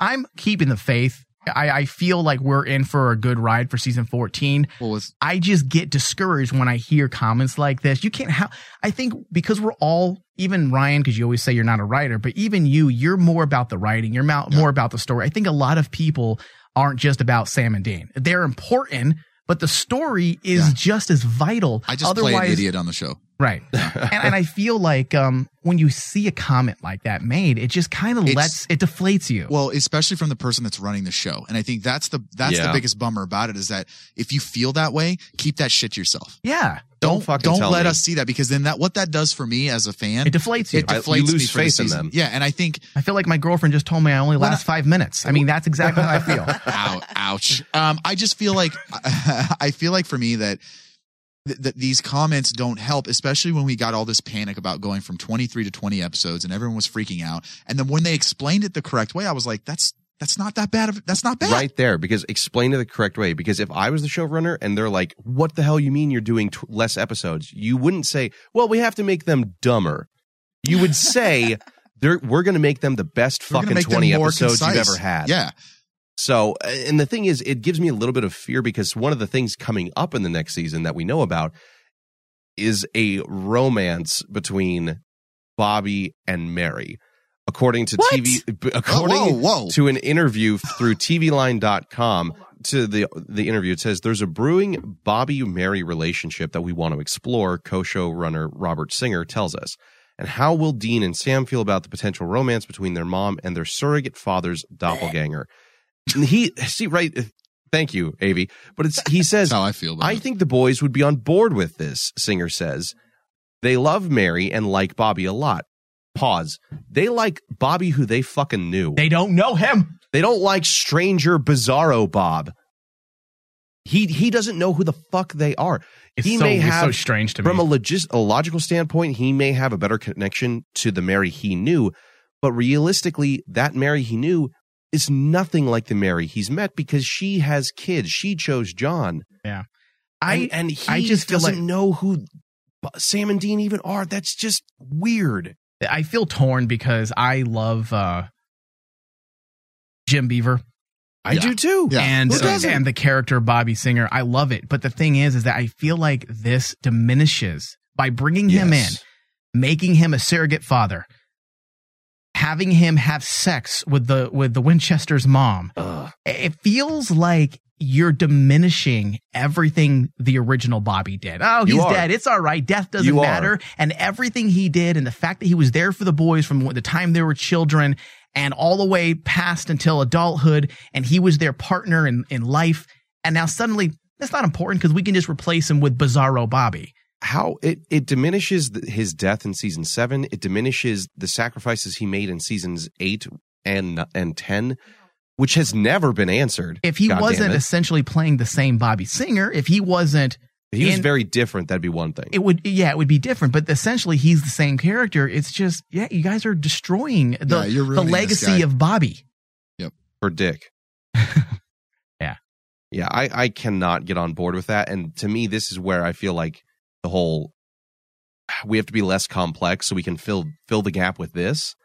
I'm keeping the faith. I, I feel like we're in for a good ride for season 14.
Well, with
I just get discouraged when I hear comments like this. You can't have, I think because we're all, even Ryan, because you always say you're not a writer, but even you, you're more about the writing. You're mo- more about the story. I think a lot of people aren't just about Sam and Dean. They're important, but the story is
Yeah.
just as vital.
I just play an idiot on the show.
Right. [laughs] and, and I feel like um, when you see a comment like that made, it just kind of lets, it deflates you.
Well, especially from the person that's running the show. And I think that's the that's
Yeah.
the biggest bummer about it is that if you feel that way, keep that shit to yourself.
yeah.
Don't fucking
don't
tell
let
me.
us see that because then that what that does for me as a fan
It deflates you.
it
I- you
deflates
lose
me for the
faith in them.
Yeah, and I think
I feel like my girlfriend just told me I only
When
last five minutes. I mean, that's exactly how I feel. [laughs]
Ow, ouch. Um, I just feel like [laughs] I feel like for me that th- that these comments don't help, especially when we got all this panic about going from 23 to 20 episodes and everyone was freaking out. And then when they explained it the correct way, I was like, that's that's not that bad. Of, that's not bad.
right there because explain it the correct way because if i was the showrunner and they're like what the hell you mean you're doing t- less episodes you wouldn't say well we have to make them dumber you would say [laughs] they're, we're going to make them the best
We're
fucking 20 episodes
concise.
you've ever had
Yeah.
So uh, and the thing is it gives me a little bit of fear because one of the things coming up in the next season that we know about is a romance between bobby and mary according to
What?
tv b-
Whoa,
according
whoa, whoa.
to an interview through tvline.com to the the interview it says there's a brewing bobby mary relationship that we want to explore co-showrunner robert singer tells us and how will dean and sam feel about the potential romance between their mom and their surrogate father's doppelganger And he see right thank you avi but it's he [laughs] says
That's how I feel about
I
it.
think the boys would be on board with this, Singer says. They love Mary and like Bobby a lot. Pause. They like Bobby who they fucking knew.
They don't know him.
They don't like stranger Bizarro Bob. He he doesn't know who the fuck they are.
It's
he
so,
may
it's
have
so strange to me.
from a logis- a logical standpoint, he may have a better connection to the Mary he knew, but realistically, that Mary he knew is nothing like the Mary he's met because she has kids. She chose John. Yeah.
I
and, and he
I just
doesn't
like-
know who Sam and Dean even are. That's just weird.
I feel torn because I love uh, Jim Beaver.
I
Yeah.
do too.
Yeah.
and and the character Bobby Singer. I love it, but the thing is, is that I feel like this diminishes by bringing him in, making him a surrogate father, having him have sex with the with the Winchester's mom.
Ugh.
It feels like you're diminishing everything the original Bobby did. Oh, he's dead. It's all right. Death doesn't
You are.
matter. And everything he did and the fact that he was there for the boys from the time they were children and all the way past until adulthood and he was their partner in, in life. And now suddenly that's not important because we can just replace him with Bizarro Bobby.
How it it diminishes th- his death in season seven. It diminishes the sacrifices he made in seasons eight and and ten, which has never been answered.
If he
God
wasn't essentially playing the same Bobby Singer, if he wasn't
If he was
in-
very different, that'd be one thing.
it would yeah it would be different but essentially he's the same character it's just yeah you guys are destroying the,
Yeah,
the legacy of bobby Yep.
for Dick. [laughs]
Yeah.
Yeah, I, I cannot get on board with that. And to me, this is where I feel like the whole we have to be less complex so we can fill fill the gap with this.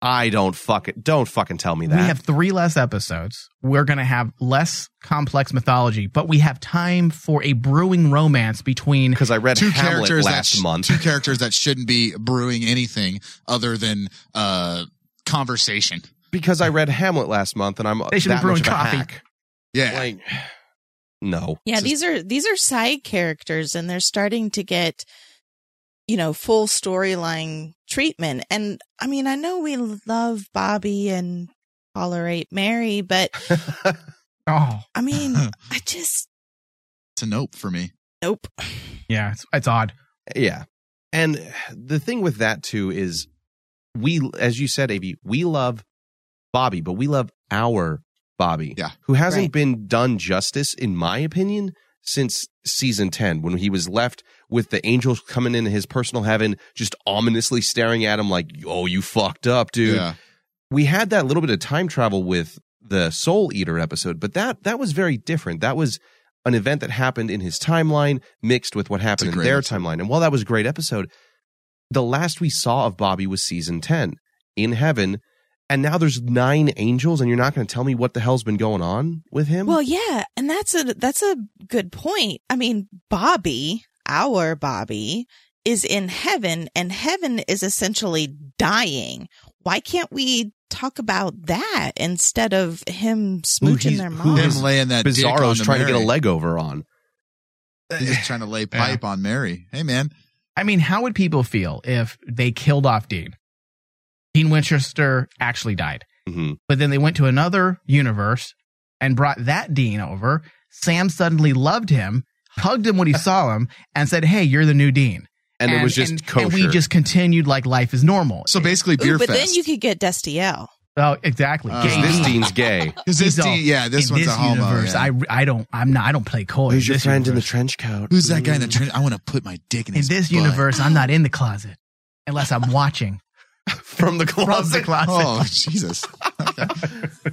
I don't fuck it. don't fucking tell me that.
we have three less episodes we're gonna have less complex mythology but we have time for a brewing romance between
because I read
two
Hamlet
characters
last
sh-
month.
two characters that shouldn't be brewing anything other than uh conversation.
because I read Hamlet last month, and I'm
They should be brewing
much of a
coffee.
Yeah.
Like, no.
Yeah, these are these are side characters and they're starting to get you know, full storyline treatment. And I mean, I know we love Bobby and tolerate Mary, but [laughs]
oh
I mean, [laughs] I just
it's a nope for me.
nope.
yeah it's, it's odd
Yeah. And the thing with that too is we as you said, Avi, we love Bobby, but we love our Bobby.
Yeah.
Who hasn't
Right.
been done justice, in my opinion, since season ten, when he was left with the angels coming in his personal heaven, just ominously staring at him like, "Oh, you fucked up, dude."
Yeah.
We had that little bit of time travel with the Soul Eater episode, but that that was very different. That was an event that happened in his timeline mixed with what happened in their
episode.
timeline. And while that was a great episode, the last we saw of Bobby was season 10 in heaven. And now there's nine angels, and you're not going to tell me what the hell's been going on with him?
Well, yeah, and that's a that's a good point. I mean, Bobby, our Bobby, is in heaven, and heaven is essentially dying. Why can't we talk about that instead of him smooching
he's-
their mom?
Him laying that dick on
Bizarro's
to
trying to get a leg over on.
Uh, he's just trying to lay [laughs] pipe on Mary. Hey, man.
I mean, how would people feel if they killed off Dean? Dean Winchester actually died.
hmm
But then they went to another universe and brought that Dean over. Sam suddenly loved him, hugged him when he [laughs] saw him, and said, Hey, you're the new Dean.
And, it was just
and,
kosher.
and we just continued like life is normal.
So basically, Beer
Ooh, but
Fest.
then you could get Destiel.
Oh, exactly.
Uh,
Gay
this Dean's gay. [laughs]
Because this Dean, yeah, this
in
one's
this
a homo.
universe,
yeah.
I, I don't, I'm not, I don't play coy.
Who's your
this
friend in the trench coat?
Who's that guy in the trench? I want to put my dick in
In
his
this
butt.
universe, I'm not in the closet unless I'm [laughs] watching [laughs]
from the
from the closet.
Oh, Jesus. Okay.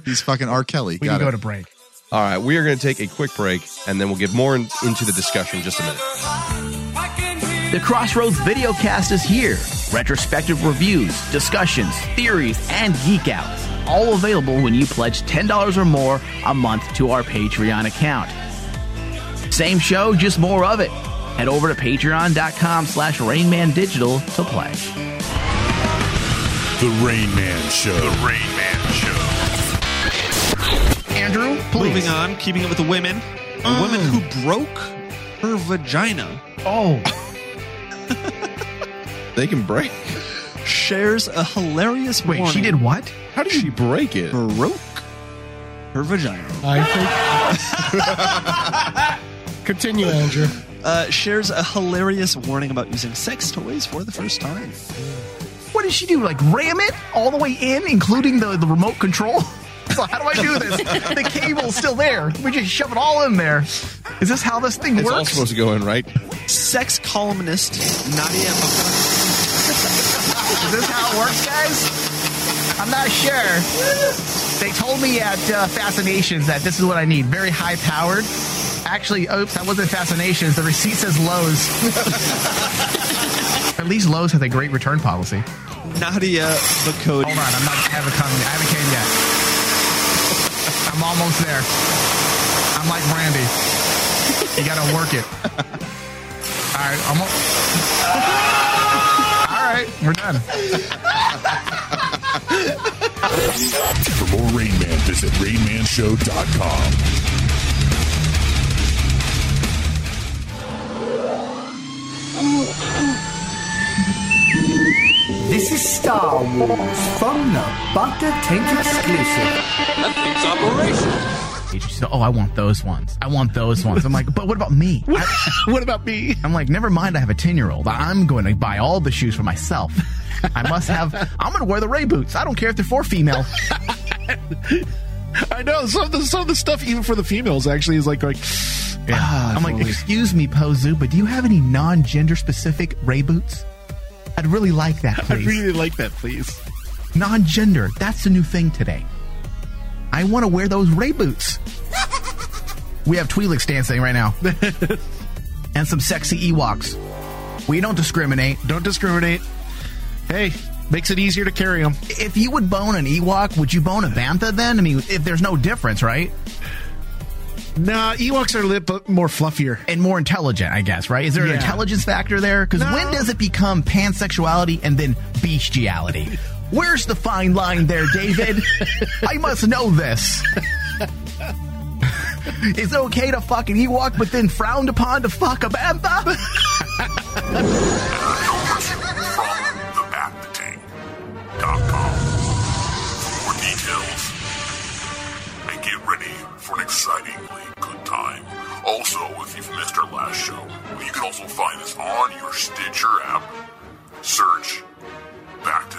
He's fucking R. Kelly.
we
Got
can go
it.
to break.
All right, we are going to take a quick break, and then we'll get more in, into the discussion in just a minute.
The Crossroads Videocast is here. Retrospective reviews, discussions, theories, and geek outs. All available when you pledge $10 or more a month to our Patreon account. Same show, just more of it. Head over to patreon.com slash rainmandigital to pledge.
The Rain Man Show. The Rain Man Show.
Andrew, please.
Moving on, keeping it with the women. A woman who broke her vagina
Oh, [laughs]
They can break.
shares a hilarious
wait,
warning.
she did what?
How did she break it?
broke her vagina.
I think. [laughs] Continue, Andrew.
Uh, shares a hilarious warning about using sex toys for the first time.
What did she do? Like ram it all the way in, including the, the remote control? [laughs] So how do I do this? the cable's still there. We just shove it all in there. Is this how this thing
It's all
works?
supposed to go in, right?
Sex columnist Nadia
Is this how it works, guys? I'm not sure. They told me at uh, Fascinations that this is what I need. Very high powered. Actually, oops, that wasn't Fascinations. The receipt says Lowe's. [laughs] at least Lowe's has a great return policy.
Nadia Bokody.
Hold on, I'm not. I haven't come. I haven't came yet. [laughs] I'm almost there. I'm like Randy. You gotta work it. All right, I'm. All right, we're done.
For more Rain Man, visit RainManShow.com.
This is Star Wars from the Butter Tank exclusive.
She said, "Oh, I want those ones. I want those ones." I'm like, "But what about me? I- [laughs]
What about me?
I'm like, never mind. I have a ten year old. I'm going to buy all the shoes for myself. I must have. I'm going to wear the Rey boots. I don't care if they're for female. [laughs]
I know some of the some of the stuff, even for the females, actually is like like. Ah,
I'm like, excuse me, Pozu, but do you have any non gender specific Rey boots? I'd really like that, [laughs]
I
please.
really like that, please.
non gender. That's the new thing today. I want to wear those Rey boots. [laughs] we have Twi'leks dancing right now, [laughs] and some sexy Ewoks. We don't discriminate.
Don't discriminate. Hey, makes it easier to carry them.
If you would bone an Ewok, would you bone a Bantha then? I mean, if there's no difference, right?
Nah, Ewoks are a little bit more fluffier.
And more intelligent, I guess, right? Is there an
Yeah.
intelligence factor there? Because
No.
when does it become pansexuality and then bestiality? Where's the fine line there, David? [laughs] I must know this. [laughs] Is it okay to fuck an Ewok, but then frowned upon to fuck a Bantha? [laughs]
for an excitingly good time. Also, if you've missed our last show, you can also find us on your Stitcher app. Search Back to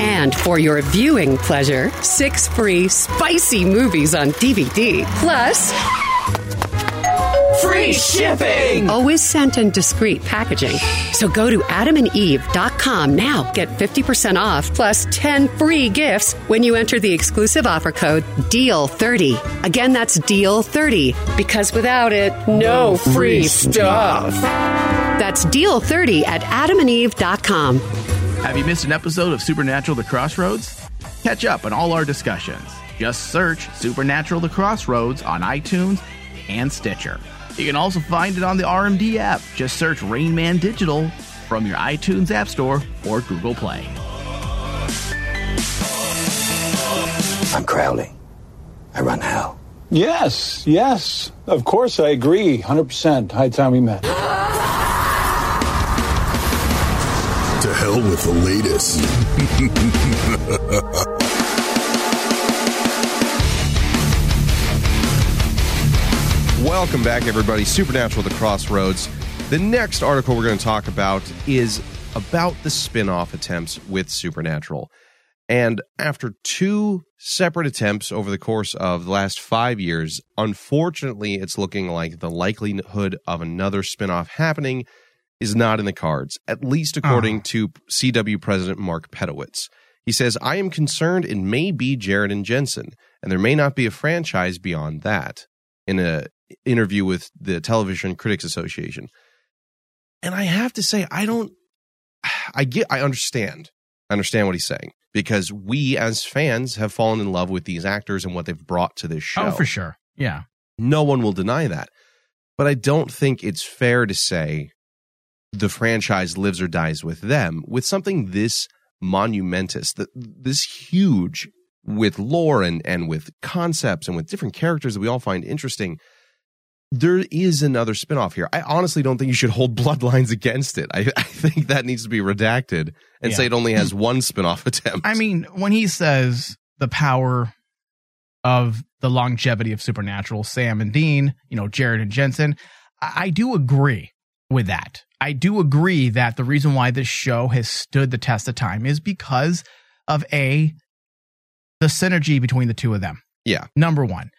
And for your viewing pleasure, six free spicy movies on DVD, plus
Free shipping!
Always sent in discreet packaging. So go to adamandeve.com now. Get 50% off plus 10 free gifts when you enter the exclusive offer code DEAL30. Again, that's DEAL30 because without it, no free stuff. That's DEAL30 at adamandeve.com.
Have you missed an episode of Supernatural The Crossroads? Catch up on all our discussions. Just search Supernatural The Crossroads on iTunes and Stitcher. You can also find it on the RMD app. Just search Rain Man Digital from your iTunes App Store or Google Play.
I'm Crowley. I run hell.
Yes, yes. Of course, I agree. 100%. High time we met.
Hell with the latest.
Welcome back, everybody. Supernatural The Crossroads. The next article we're going to talk about is about the spin off attempts with Supernatural. And after two separate attempts over the course of the last five years, unfortunately, it's looking like the likelihood of another spin off happening is not in the cards, at least ah. according to CW President Mark Pedowitz. He says, I am concerned it may be Jared and Jensen, and there may not be a franchise beyond that. In an interview with the Television Critics Association. And I have to say, I don't I get I understand. I understand what he's saying. Because we as fans have fallen in love with these actors and what they've brought to this oh, show.
Oh, for sure. Yeah.
No one will deny that. But I don't think it's fair to say the franchise lives or dies with them with something this monumentous, th- this huge with lore and, and with concepts and with different characters that we all find interesting. There is another spinoff here. I honestly don't think you should hold [laughs] bloodlines against it. I, I think that needs to be redacted and
Yeah.
say it only has [laughs] one spinoff attempt.
I mean, when he says the power of the longevity of Supernatural, Sam and Dean, you know, Jared and Jensen, I, I do agree with that. I do agree that the reason why this show has stood the test of time is because of A, the synergy between the two of them.
Yeah.
Number one,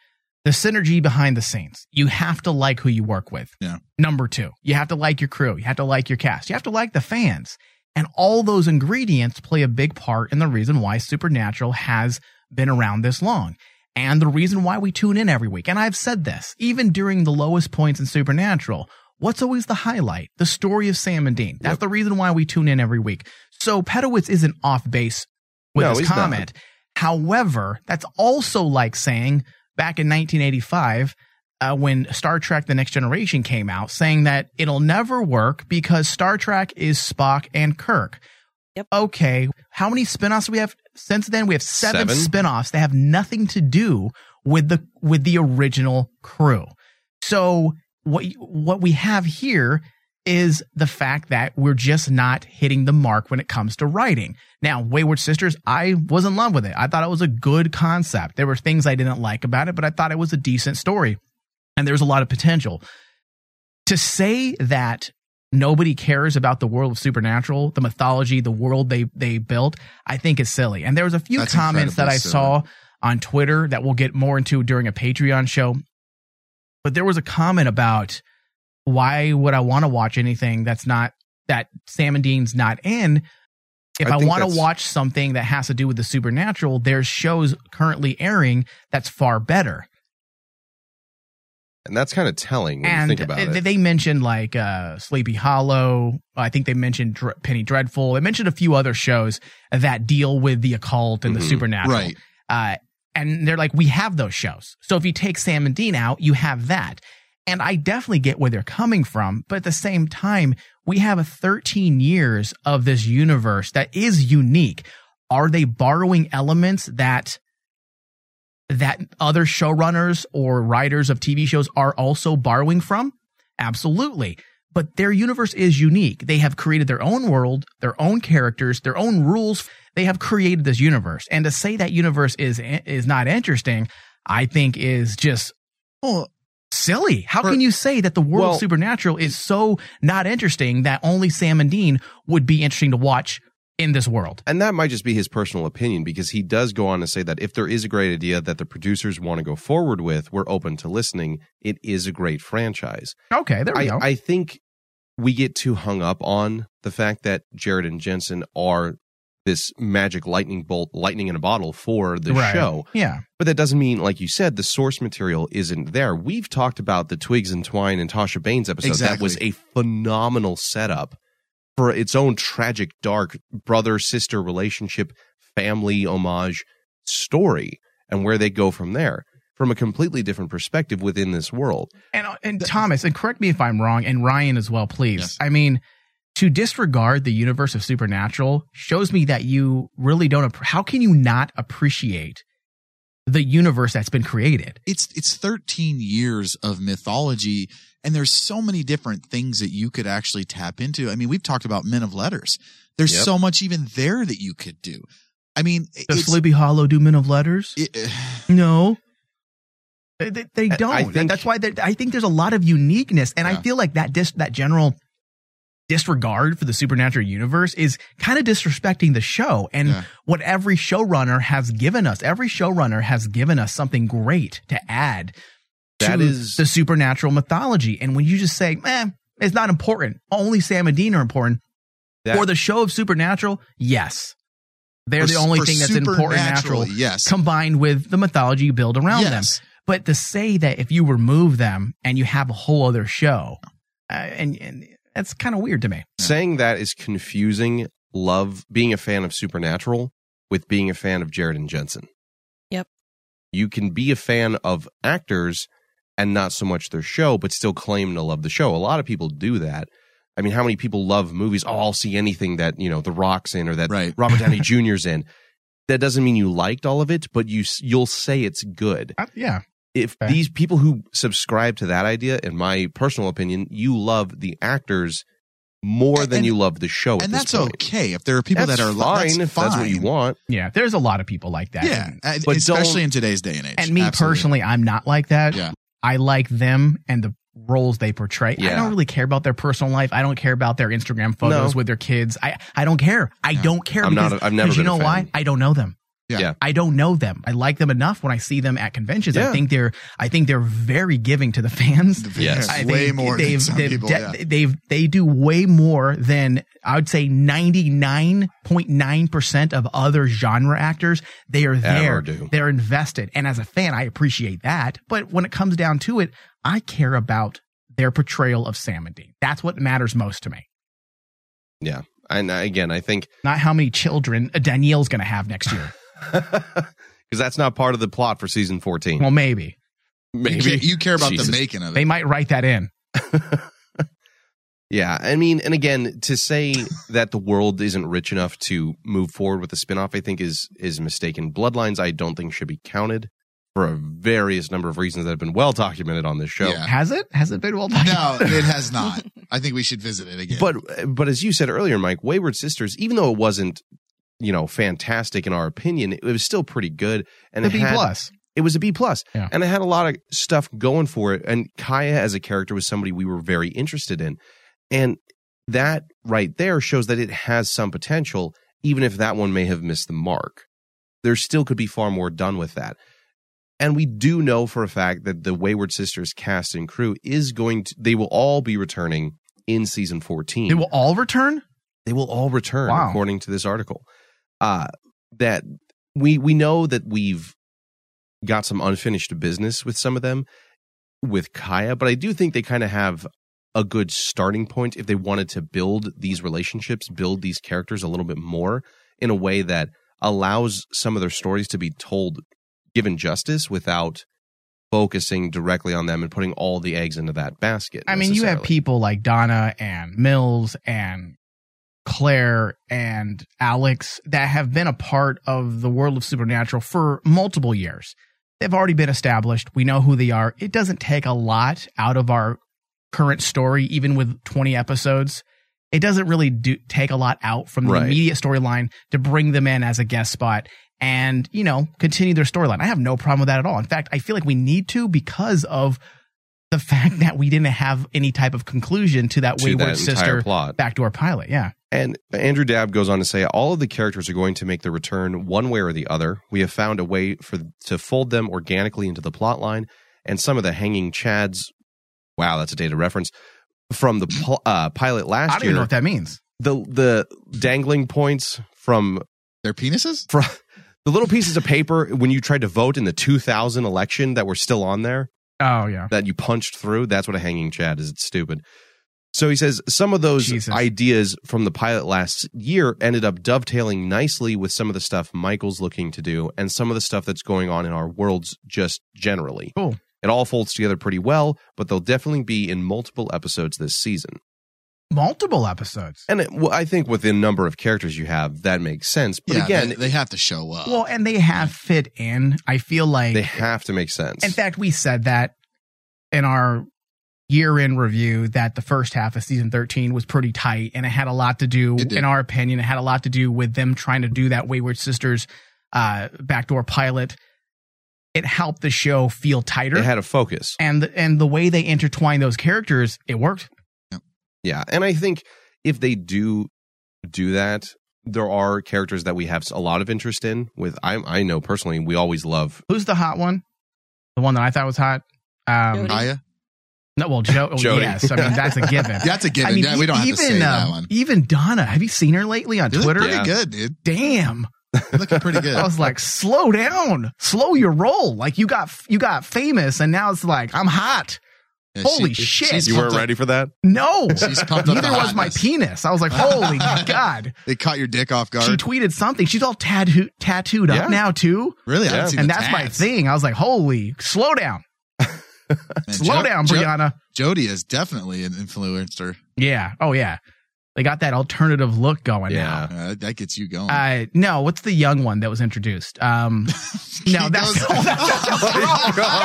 the synergy behind the scenes. You have to like who you work with.
Yeah.
Number two, you have to like your crew. You have to like your cast. You have to like the fans. And all those ingredients play a big part in the reason why Supernatural has been around this long. And the reason why we tune in every week. And I've said this, even during the lowest points in Supernatural, what's always the highlight? The story of Sam and Dean. That's the reason why we tune in every week. So Pedowitz isn't off base with
No,
his
he's not.
comment. However, that's also like saying back in 1985, uh, when Star Trek The Next Generation came out, saying that it'll never work because Star Trek is Spock and Kirk.
Yep.
Okay. How many spin-offs do we have since then? We have seven,
Seven.
spin-offs that have nothing to do with the with the original crew. So what what we have here is the fact that we're just not hitting the mark when it comes to writing. Now, Wayward Sisters, I was in love with it. I thought it was a good concept. There were things I didn't like about it, but I thought it was a decent story. And there's a lot of potential. To say that nobody cares about the world of supernatural, the mythology, the world they they built, I think is silly. And there was a few
That's
comments that I
incredibly
saw on Twitter that we'll get more into during a Patreon show. But there was a comment about why would I want to watch anything that's not that Sam and Dean's not in? If
I
I, want to watch something that has to do with the supernatural, there's shows currently airing that's far better.
and that's kind of telling when you
and
think about
th-
it.
they mentioned like uh, Sleepy Hollow. I think they mentioned Dr- Penny Dreadful. They mentioned a few other shows that deal with the occult and the
Mhm.
supernatural.
Right.
Uh, and they're like, we have those shows. So if you take Sam and Dean out, you have that. And I definitely get where they're coming from. But at the same time, we have a 13 years of this universe that is unique. are they borrowing elements that that other showrunners or writers of TV shows are also borrowing from? Absolutely. But their universe is unique. They have created their own world, their own characters, their own rules. They have created this universe. And to say that universe is is not interesting, I think is just oh, silly. How can you say that the world
Well-
Supernatural is so not interesting that only Sam and Dean would be interesting to watch in this world?
And that might just be his personal opinion because he does go on to say that if there is a great idea that the producers want to go forward with, we're open to listening. It is a great franchise.
Okay, there we
I,
go.
I think we get too hung up on the fact that Jared and Jensen are this magic lightning bolt, lightning in a bottle for the
Right.
show.
Yeah.
But that doesn't mean, like you said, the source material isn't there. We've talked about the Twigs and Twine and Tasha Banes episode. That was a phenomenal setup for its own tragic, dark brother sister relationship, family homage story, and where they go from there from a completely different perspective within this world.
And uh, and Thomas, and correct me if I'm wrong, and Ryan as well, please. I mean, to disregard the universe of Supernatural shows me that you really don't. How can you not appreciate the universe that's been created?
it's it's 13 years of mythology and there's so many different things that you could actually tap into i mean we've talked about men of letters there's
Yep.
so much even there that you could do i mean
Does
it's-
Sleepy Hollow do Men of Letters? [sighs] no. They, they, they don't.
I think-
That's why I think there's a lot of uniqueness, and I feel like that dis, that general disregard for the supernatural universe is kind of disrespecting the show and what every showrunner has given us. Every showrunner has given us something great to add
That
to
is-
the supernatural mythology. And when you just say, "Man, it's not important," only Sam and Dean are important.
That-
for the show of Supernatural, yes. They're
For-
the only thing that's important and
Supernatural,
natural.
yes.
Combined with the mythology you build around
Yes.
them. But to say that if you remove them and you have a whole other show, uh, and, and that's kind of weird to me.
Saying that is confusing love being a fan of Supernatural with being a fan of Jared and Jensen.
Yep.
You can be a fan of actors and not so much their show, but still claim to love the show. A lot of people do that. I mean, how many people love movies? Oh, I'll see anything that, you know, The Rock's in or that Robert Downey [laughs] Jr.'s in. That doesn't mean you liked all of it, but you you'll say it's good.
Uh, yeah.
If
Okay.
these people who subscribe to that idea, in my personal opinion, you love the actors more than you love the show. at
and
this
that's
point.
okay if there are people
That's
that are
fine
that's
if that's what you want.
Yeah, there's a lot of people like that.
yeah
And-
and-
but
especially in today's day and age
And me
Absolutely.
personally, I'm not like that.
Yeah.
I like them and the roles they portray. I don't really care about their personal life. I don't care about their Instagram photos
No.
with their kids. I, I don't care. I don't care.
I'm not
because,
a- I've never
you know why? I don't know them.
Yeah.
Yeah.
I don't know them. I like them enough when I see them at conventions. I think they're I think they're very giving to the fans.
Yes.
I
Way more than
they've,
some
they've,
people,
de-
yeah.
they've they do way more than I would say 99.9% of other genre actors. They are there.
Do.
They're invested. And as a fan, I appreciate that. But when it comes down to it, I care about their portrayal of Sam and Dean. That's what matters most to me.
Yeah. And uh, again, I think
Not how many children Danneel's going to have next year. [laughs]
because that's not part of the plot for season 14.
Well, maybe.
Maybe.
you care, you care about
Jesus.
the making of it
They might write that in. [laughs]
Yeah, I mean, and again, to say that the world isn't rich enough to move forward with a spin-off, I think is is mistaken. Bloodlines, I don't think should be counted for a various number of reasons that have been well documented on this show.
Has it? Has it been well done?
no it has not [laughs] i think we should visit it again
But but as you said earlier, Mike, Wayward Sisters, even though it wasn't, you know, fantastic in our opinion, it was still pretty good. And
B
had-
plus.
It was a B plus,
Yeah.
and it had a lot of stuff going for it. And Kaia as a character was somebody we were very interested in, and that right there shows that it has some potential, even if that one may have missed the mark. There still could be far more done with that. And we do know for a fact that the Wayward Sisters cast and crew is going to, they will all be returning in season 14.
They will all return?
They will all return,
Wow.
according to this article. Uh, that we we know that we've got some unfinished business with some of them with Kaia, but I do think they kind of have a good starting point if they wanted to build these relationships, build these characters a little bit more in a way that allows some of their stories to be told given justice without focusing directly on them and putting all the eggs into that basket.
I mean, you have people like Donna and Mills and Claire and Alex that have been a part of the world of Supernatural for multiple years. They've already been established. We know who they are. It doesn't take a lot out of our current story, even with 20 episodes. It doesn't really do, take a lot out from the
Right.
immediate storyline to bring them in as a guest spot and, you know, continue their storyline. I have no problem with that at all. In fact, I feel like we need to because of the fact that we didn't have any type of conclusion to that
To
wayward
that entire
sister
plot.
backdoor pilot. Yeah.
And Andrew Dabb goes on to say all of the characters are going to make the return one way or the other. We have found a way for to fold them organically into the plot line, and some of the hanging chads. Wow, that's a data reference from the pl- uh, pilot last
I don't
year.
even know what that means.
the the dangling points from
their penises [laughs]
from the little pieces of paper when you tried to vote in the 2000 election that were still on there
Oh, yeah.
that you punched through. That's what a hanging chad is. It's stupid. So he says some of those ideas from the pilot last year ended up dovetailing nicely with some of the stuff Michael's looking to do and some of the stuff that's going on in our worlds just generally.
Cool.
It all folds together pretty well, but they'll definitely be in multiple episodes this season.
Multiple episodes.
And it, well, I think with the number of characters you have, that makes sense. But
Yeah,
again,
they, they have to show up.
Well, and they have fit in. I feel like
they have to make sense.
In fact, we said that in our year in review that the first half of season 13 was pretty tight and it had a lot to do, in our opinion, it had a lot to do with them trying to do that Wayward Sisters uh, backdoor pilot. It helped the show feel tighter.
It had a focus.
and and the way they intertwine those characters, it worked.
Yeah, and I think if they do do that, there are characters that we have a lot of interest in. With I, I know personally, we always love
Who's the hot one? The one that I thought was hot. Um,
Aya?
No, well, Joe. oh,
Jody.
Yes, I mean that's a [laughs] given.
That's a given.
I mean,
Yeah, we don't have to
even,
say that
um,
one.
Even Donna, have you seen her lately on
You
Twitter?
pretty good, dude.
Damn,
looking pretty [laughs] good.
I was like, slow down, slow your roll. Like you got you got famous, and now it's like I'm hot.
Yeah,
Holy
she-
shit!
you weren't
up-
ready for that.
No, [laughs]
She's pumped
neither
the
was my penis. I was like, [laughs] holy god.
They caught your dick off guard.
She tweeted something. She's all tattoo- tattooed
Yeah.
up now too.
really? I
and
the
that's my thing. I was like, holy, slow down, [laughs]
Man,
slow
Jo-
down,
Jo-
Brianna.
Jody is definitely an influencer.
Yeah. Oh yeah. They got that alternative look going now.
Yeah,
Uh, that gets you going.
Uh, no, what's the young one that was introduced? Um, [laughs] no,
He
that's,
goes- [laughs]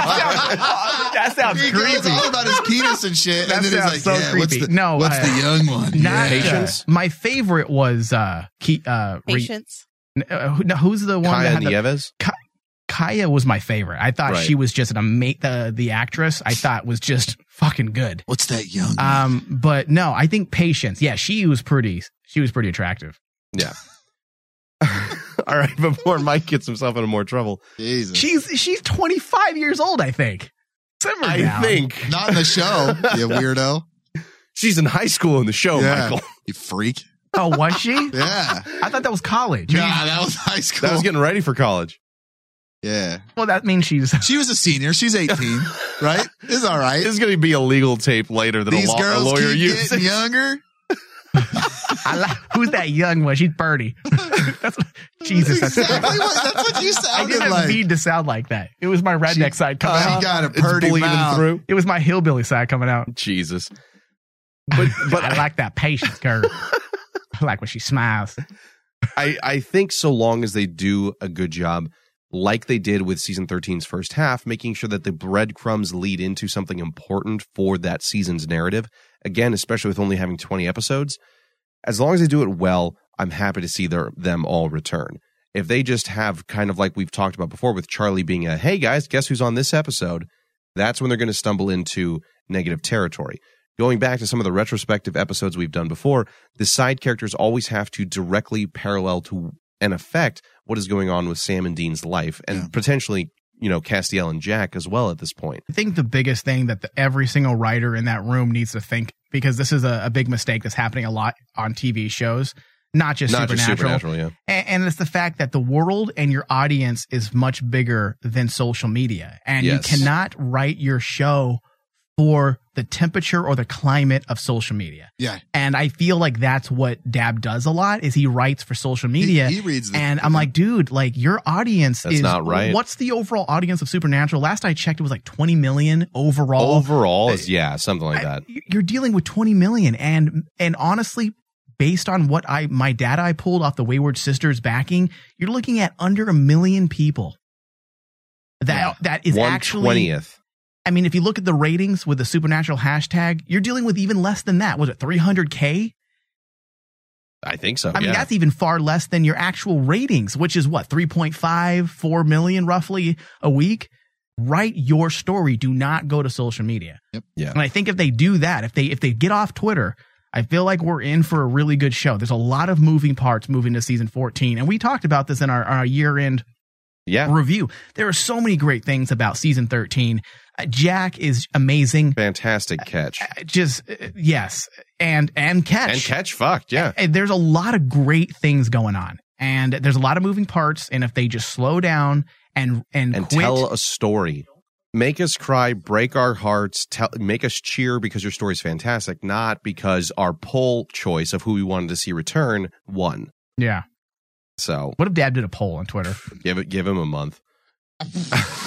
that sounds
he
creepy.
goes all about his penis and shit,
That
and then he's
sounds
like,
so
"Yeah, what's
creepy.
the
No,
what's
uh,
the young one?
Not uh,
Patience?
my favorite was uh, Ke- uh,
Patience.
uh, who- no, who's the one
Kaia
that had the,
Nieves.
Ka- Kaia was my favorite. I thought
Right.
she was just an ama- the the actress. I thought was just fucking good.
What's that young?
Um, but no, I think Patience. Yeah, she was pretty. She was pretty attractive.
Yeah. [laughs] All right, before Mike gets himself into more trouble,
Jesus.
She's she's 25 years old, I think. Simmer
I
down.
think
Not in the show, [laughs] you weirdo.
she's in high school in the show,
Yeah.
Michael.
You freak.
Oh, was she? [laughs]
Yeah.
I thought that was college.
Nah, that was high school.
That was getting ready for college.
Yeah.
Well, that means she's. [laughs]
She was a senior. She's 18, [laughs] right? It's all right.
This is going to be a legal tape later that
These
a, law, a
girls
lawyer
keep
uses.
getting younger. [laughs]
I like, who's that young one? She's Birdie. that's what, Jesus. That's,
Exactly what, that's what you sounded I
didn't
like.
mean to sound like that. It was my redneck side coming
She
out.
got a
It's bleeding
mouth.
through.
It was my hillbilly side coming out.
Jesus. But but
I like that patience curve. I like when she smiles.
I, I think so long as they do a good job, like they did with season 13's first half, making sure that the breadcrumbs lead into something important for that season's narrative. Again, especially with only having 20 episodes, as long as they do it well, I'm happy to see their, them all return. If they just have kind of like we've talked about before with Charlie being a, hey guys, guess who's on this episode? That's when they're going to stumble into negative territory. Going back to some of the retrospective episodes we've done before, the side characters always have to directly parallel to and affect what is going on with Sam and Dean's life and potentially, you know, Castiel and Jack as well at this point.
I think the biggest thing that the, every single writer in that room needs to think, because this is a, a big mistake that's happening a lot on TV shows, not just
Not
Supernatural.
just Supernatural, yeah.
And, and it's the fact that the world and your audience is much bigger than social media. And
Yes.
you cannot write your show for the temperature or the climate of social media.
Yeah.
And I feel like that's what Dabb does a lot is he writes for social media.
he reads the-
and I'm like, dude, like your audience
That's
is
not right.
What's the overall audience of Supernatural? Last I checked, it was like 20 million overall.
Overall is yeah, something like that.
You're dealing with 20 million and, and honestly, based on what I my data I pulled off the Wayward Sisters backing, you're looking at under a million people. That that is
One
actually
twentieth.
I mean, if you look at the ratings with the supernatural hashtag, you're dealing with even less than that. Was it 300k?
I think so.
I mean,
yeah.
that's even far less than your actual ratings, which is what 3.5, 4 million roughly a week. Write your story. Do not go to social media.
Yep.
Yeah.
And I think if they do that, if they if they get off Twitter, I feel like we're in for a really good show. There's a lot of moving parts moving to season 14, and we talked about this in our, our year end
yeah.
review. There are so many great things about season 13. Uh, Jack is amazing.
Fantastic catch.
Just uh, yes, and and catch
And catch fucked, yeah.
and there's a lot of great things going on and there's a lot of moving parts and if they just slow down and and,
and
quit,
tell a story. Make us cry, break our hearts, tell, make us cheer because your story's fantastic, not because our poll choice of who we wanted to see return won.
yeah
So
what if Dabb did a poll on twitter
give it, give him a month. [laughs]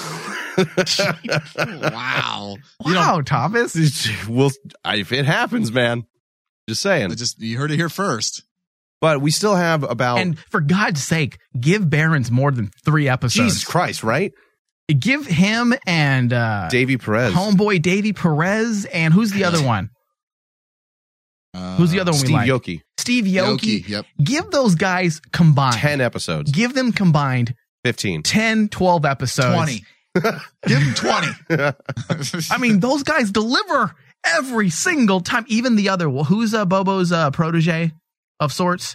[laughs]
wow.
You wow thomas [laughs]
Well, if it happens, man, just saying.
Just you heard it here first.
But we still have about
and for god's sake give Berens more than three episodes
Jesus Christ, right?
give him and uh
Davy Perez,
homeboy davy perez and who's the other one Uh, who's the other one
Steve
we like
Yockey,
steve Yockey,
Yockey, yep.
give those guys combined
ten episodes,
give them combined
fifteen.
10 12 episodes
20. Give him 20. [laughs]
I mean, those guys deliver every single time. Even the other, well, who's uh, Bobo's uh, protege of sorts?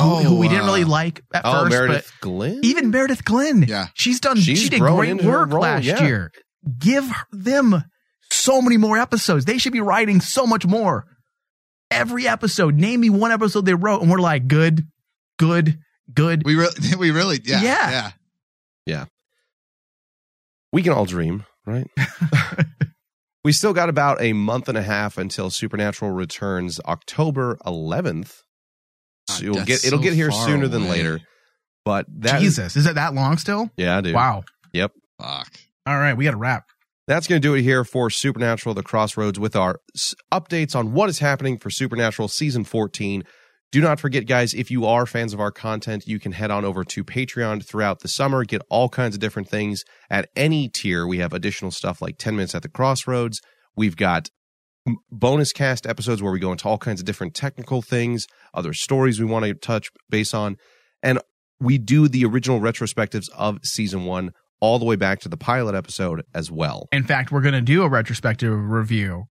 Who,
Oh,
who we didn't
uh,
really like at
Oh,
first,
Meredith
but
Glynn.
even Meredith Glynn,
Yeah.
she's done.
She's
she did great work
role,
last
yeah.
year. Give them so many more episodes. They should be writing so much more. Every episode, name me one episode they wrote, and we're like, good, good, good.
We really, [laughs] we really, yeah,
Yeah.
yeah.
Yeah. We can all dream, right? [laughs] we still got about a month and a half until Supernatural returns October 11th. So you'll get it'll
so
get here sooner than later. But that
Jesus, is it that long still?
yeah, dude.
Wow.
Yep.
Fuck.
All right, we got to wrap.
That's going to do it here for Supernatural The Crossroads with our s- updates on what is happening for Supernatural Season 14. Do not forget, guys, if you are fans of our content, you can head on over to Patreon throughout the summer, get all kinds of different things at any tier. We have additional stuff like 10 Minutes at the Crossroads. We've got bonus cast episodes where we go into all kinds of different technical things, other stories we want to touch base on. And we do the original retrospectives of season one all the way back to the pilot episode as well.
In fact, we're going to do a retrospective review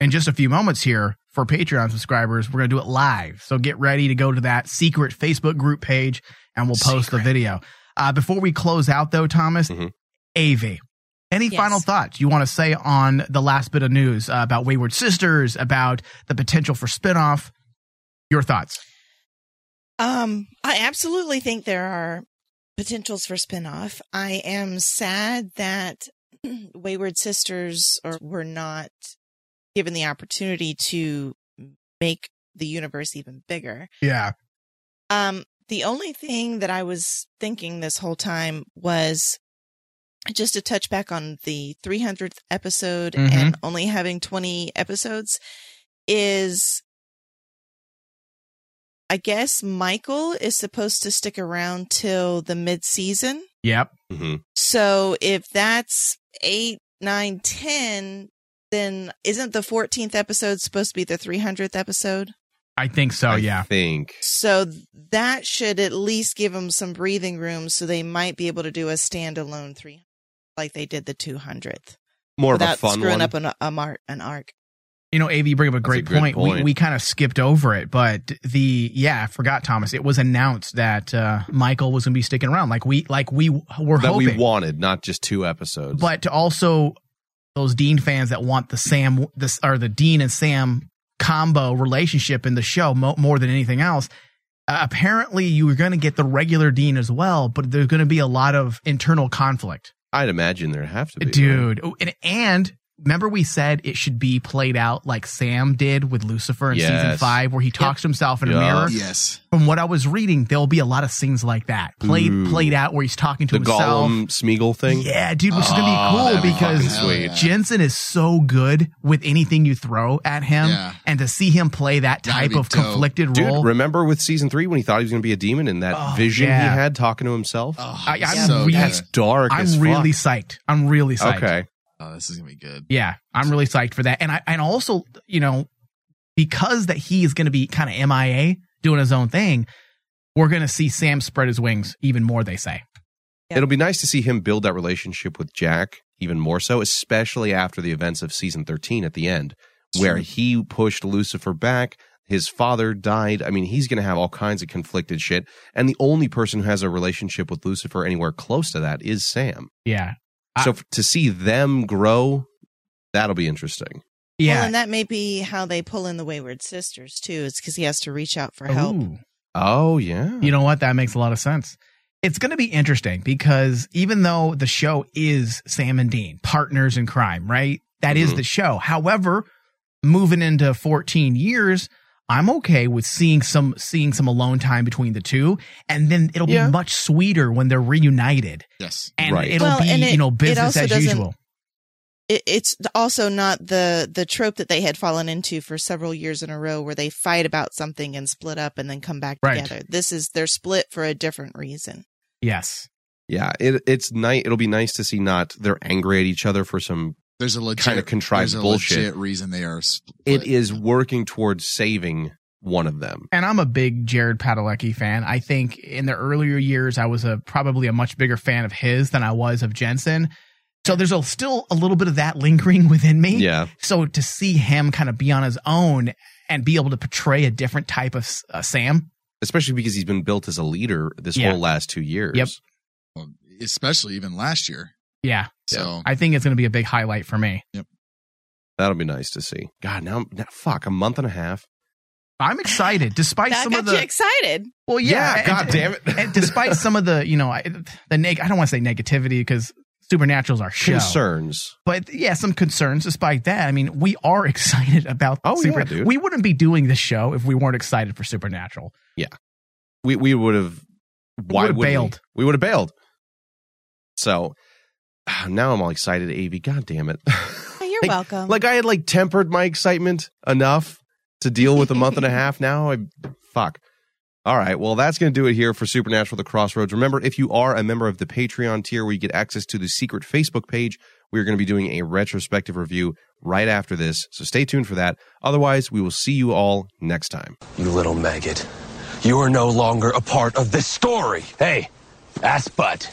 in just a few moments here for Patreon subscribers. We're going to do it live. So get ready to go to that secret Facebook group page and we'll post the video. Uh, before we close out, though, Thomas,
Mhm.
AV, any
Yes.
final thoughts you want to say on the last bit of news uh, about Wayward Sisters, about the potential for spinoff? Your thoughts?
Um, I absolutely think there are potentials for spinoff. I am sad that [clears throat] Wayward Sisters or were not given the opportunity to make the universe even bigger.
Yeah.
Um, the only thing that I was thinking this whole time was just to touch back on the 300th episode
Mhm.
and only having 20 episodes is I guess Michael is supposed to stick around till the mid season.
Yep.
Mm-hmm.
So if that's eight, nine, ten, then isn't the 14th episode supposed to be the 300th episode?
I think so. Yeah.
I
yeah.
think.
So that should at least give them some breathing room so they might be able to do a standalone 300 like they did the 200th.
More
without
of a fun one.
screwing
one.
up an, a mar- an arc.
You know, AV, you bring up a great
a good
point. We, we kind of skipped over it, but the, yeah, I forgot, Thomas. It was announced that uh, Michael was going to be sticking around like we, like we were
that
hoping.
we wanted, not just two episodes.
but to also those Dean fans that want the Sam, this or the Dean and Sam combo relationship in the show mo- more than anything else. Uh, apparently, you were going to get the regular Dean as well, but there's going to be a lot of internal conflict.
I'd imagine there have to be.
dude. Oh, And, and remember we said it should be played out like Sam did with Lucifer in season five, where he talks to himself in a mirror.
Yes.
From what I was reading, there'll be a lot of scenes like that played
Ooh.
played out where he's talking to
The
himself.
Gollum Smeagol thing.
Yeah, dude, which is
Oh,
gonna be
oh,
cool because
fucking sweet.
Jensen is so good with anything you throw at him,
Yeah.
and to see him play that type of
dope.
conflicted
Dude,
role.
remember with season three when he thought he was going to be a demon and that
Oh,
vision
yeah.
he had talking to himself?
I, I'm
so
really,
That's dark
I'm
as fuck.
really psyched. I'm really psyched.
Okay.
Oh, this is gonna be good.
Yeah, I'm really psyched for that. And I and also, you know, because that he is going to be kind of MIA doing his own thing, we're going to see Sam spread his wings even more. They say.
It'll be nice to see him build that relationship with Jack even more so, especially after the events of season 13 at the end, where he pushed Lucifer back. His father died. I mean, he's going to have all kinds of conflicted shit. And the only person who has a relationship with Lucifer anywhere close to that is Sam.
Yeah.
So f- to see them grow, that'll be interesting.
Well, and that may be how they pull in the Wayward Sisters too. It's because he has to reach out for help.
Ooh.
Oh, yeah.
You know what? That makes a lot of sense. It's going to be interesting because even though the show is Sam and Dean, partners in crime, right? That is
Mhm.
the show. However, moving into 14 years, I'm okay with seeing some seeing some alone time between the two, and then it'll
Yeah.
be much sweeter when they're reunited.
Yes,
and
Right.
it'll
Well,
be
and it-
you know business
also
as
doesn't-
usual.
It, it's also not the the trope that they had fallen into for several years in a row, where they fight about something and split up and then come back
Right.
together. This is they're split for a different reason.
Yes.
Yeah, it, it's nice. It'll be nice to see not they're angry at each other for some
There's a legit
kind of contrived
there's a
bullshit.
legit reason they are. Split.
it is working towards saving one of them.
And I'm a big Jared Padalecki fan. I think in the earlier years, I was a probably a much bigger fan of his than I was of Jensen. So there's a, still a little bit of that lingering within me.
Yeah.
So to see him kind of be on his own and be able to portray a different type of uh, Sam.
Especially because he's been built as a leader this
Yeah.
whole last two years.
Yep.
Well, especially even last year.
Yeah.
So
I think it's going to be a big highlight for me. Yep.
That'll be nice to see. God, now, now fuck, a month and a half.
I'm excited, despite
That
some
got
of the
you excited.
Well, yeah,
Yeah,
and-
God damn it.
and [laughs] despite some of the, you know, I- the neg, I don't want to say negativity because Supernatural's our show.
Concerns.
But yeah, some concerns. Despite that, I mean, we are [laughs] excited about.
Oh, yeah,
Super-
dude.
We wouldn't be doing this show if we weren't excited for Supernatural.
Yeah. We we would have why
would've
would
bailed.
We, we would have bailed. So [sighs] now I'm all excited, Avi. God damn it.
You're [laughs] welcome.
like I had like tempered my excitement enough to deal with a month and a [laughs] half now. I fuck. All right. Well, that's going to do it here for Supernatural The Crossroads. Remember, if you are a member of the Patreon tier where you get access to the secret Facebook page, we're going to be doing a retrospective review right after this. So stay tuned for that. Otherwise, we will see you all next time.
You little maggot. You are no longer a part of this story. Hey, ass butt.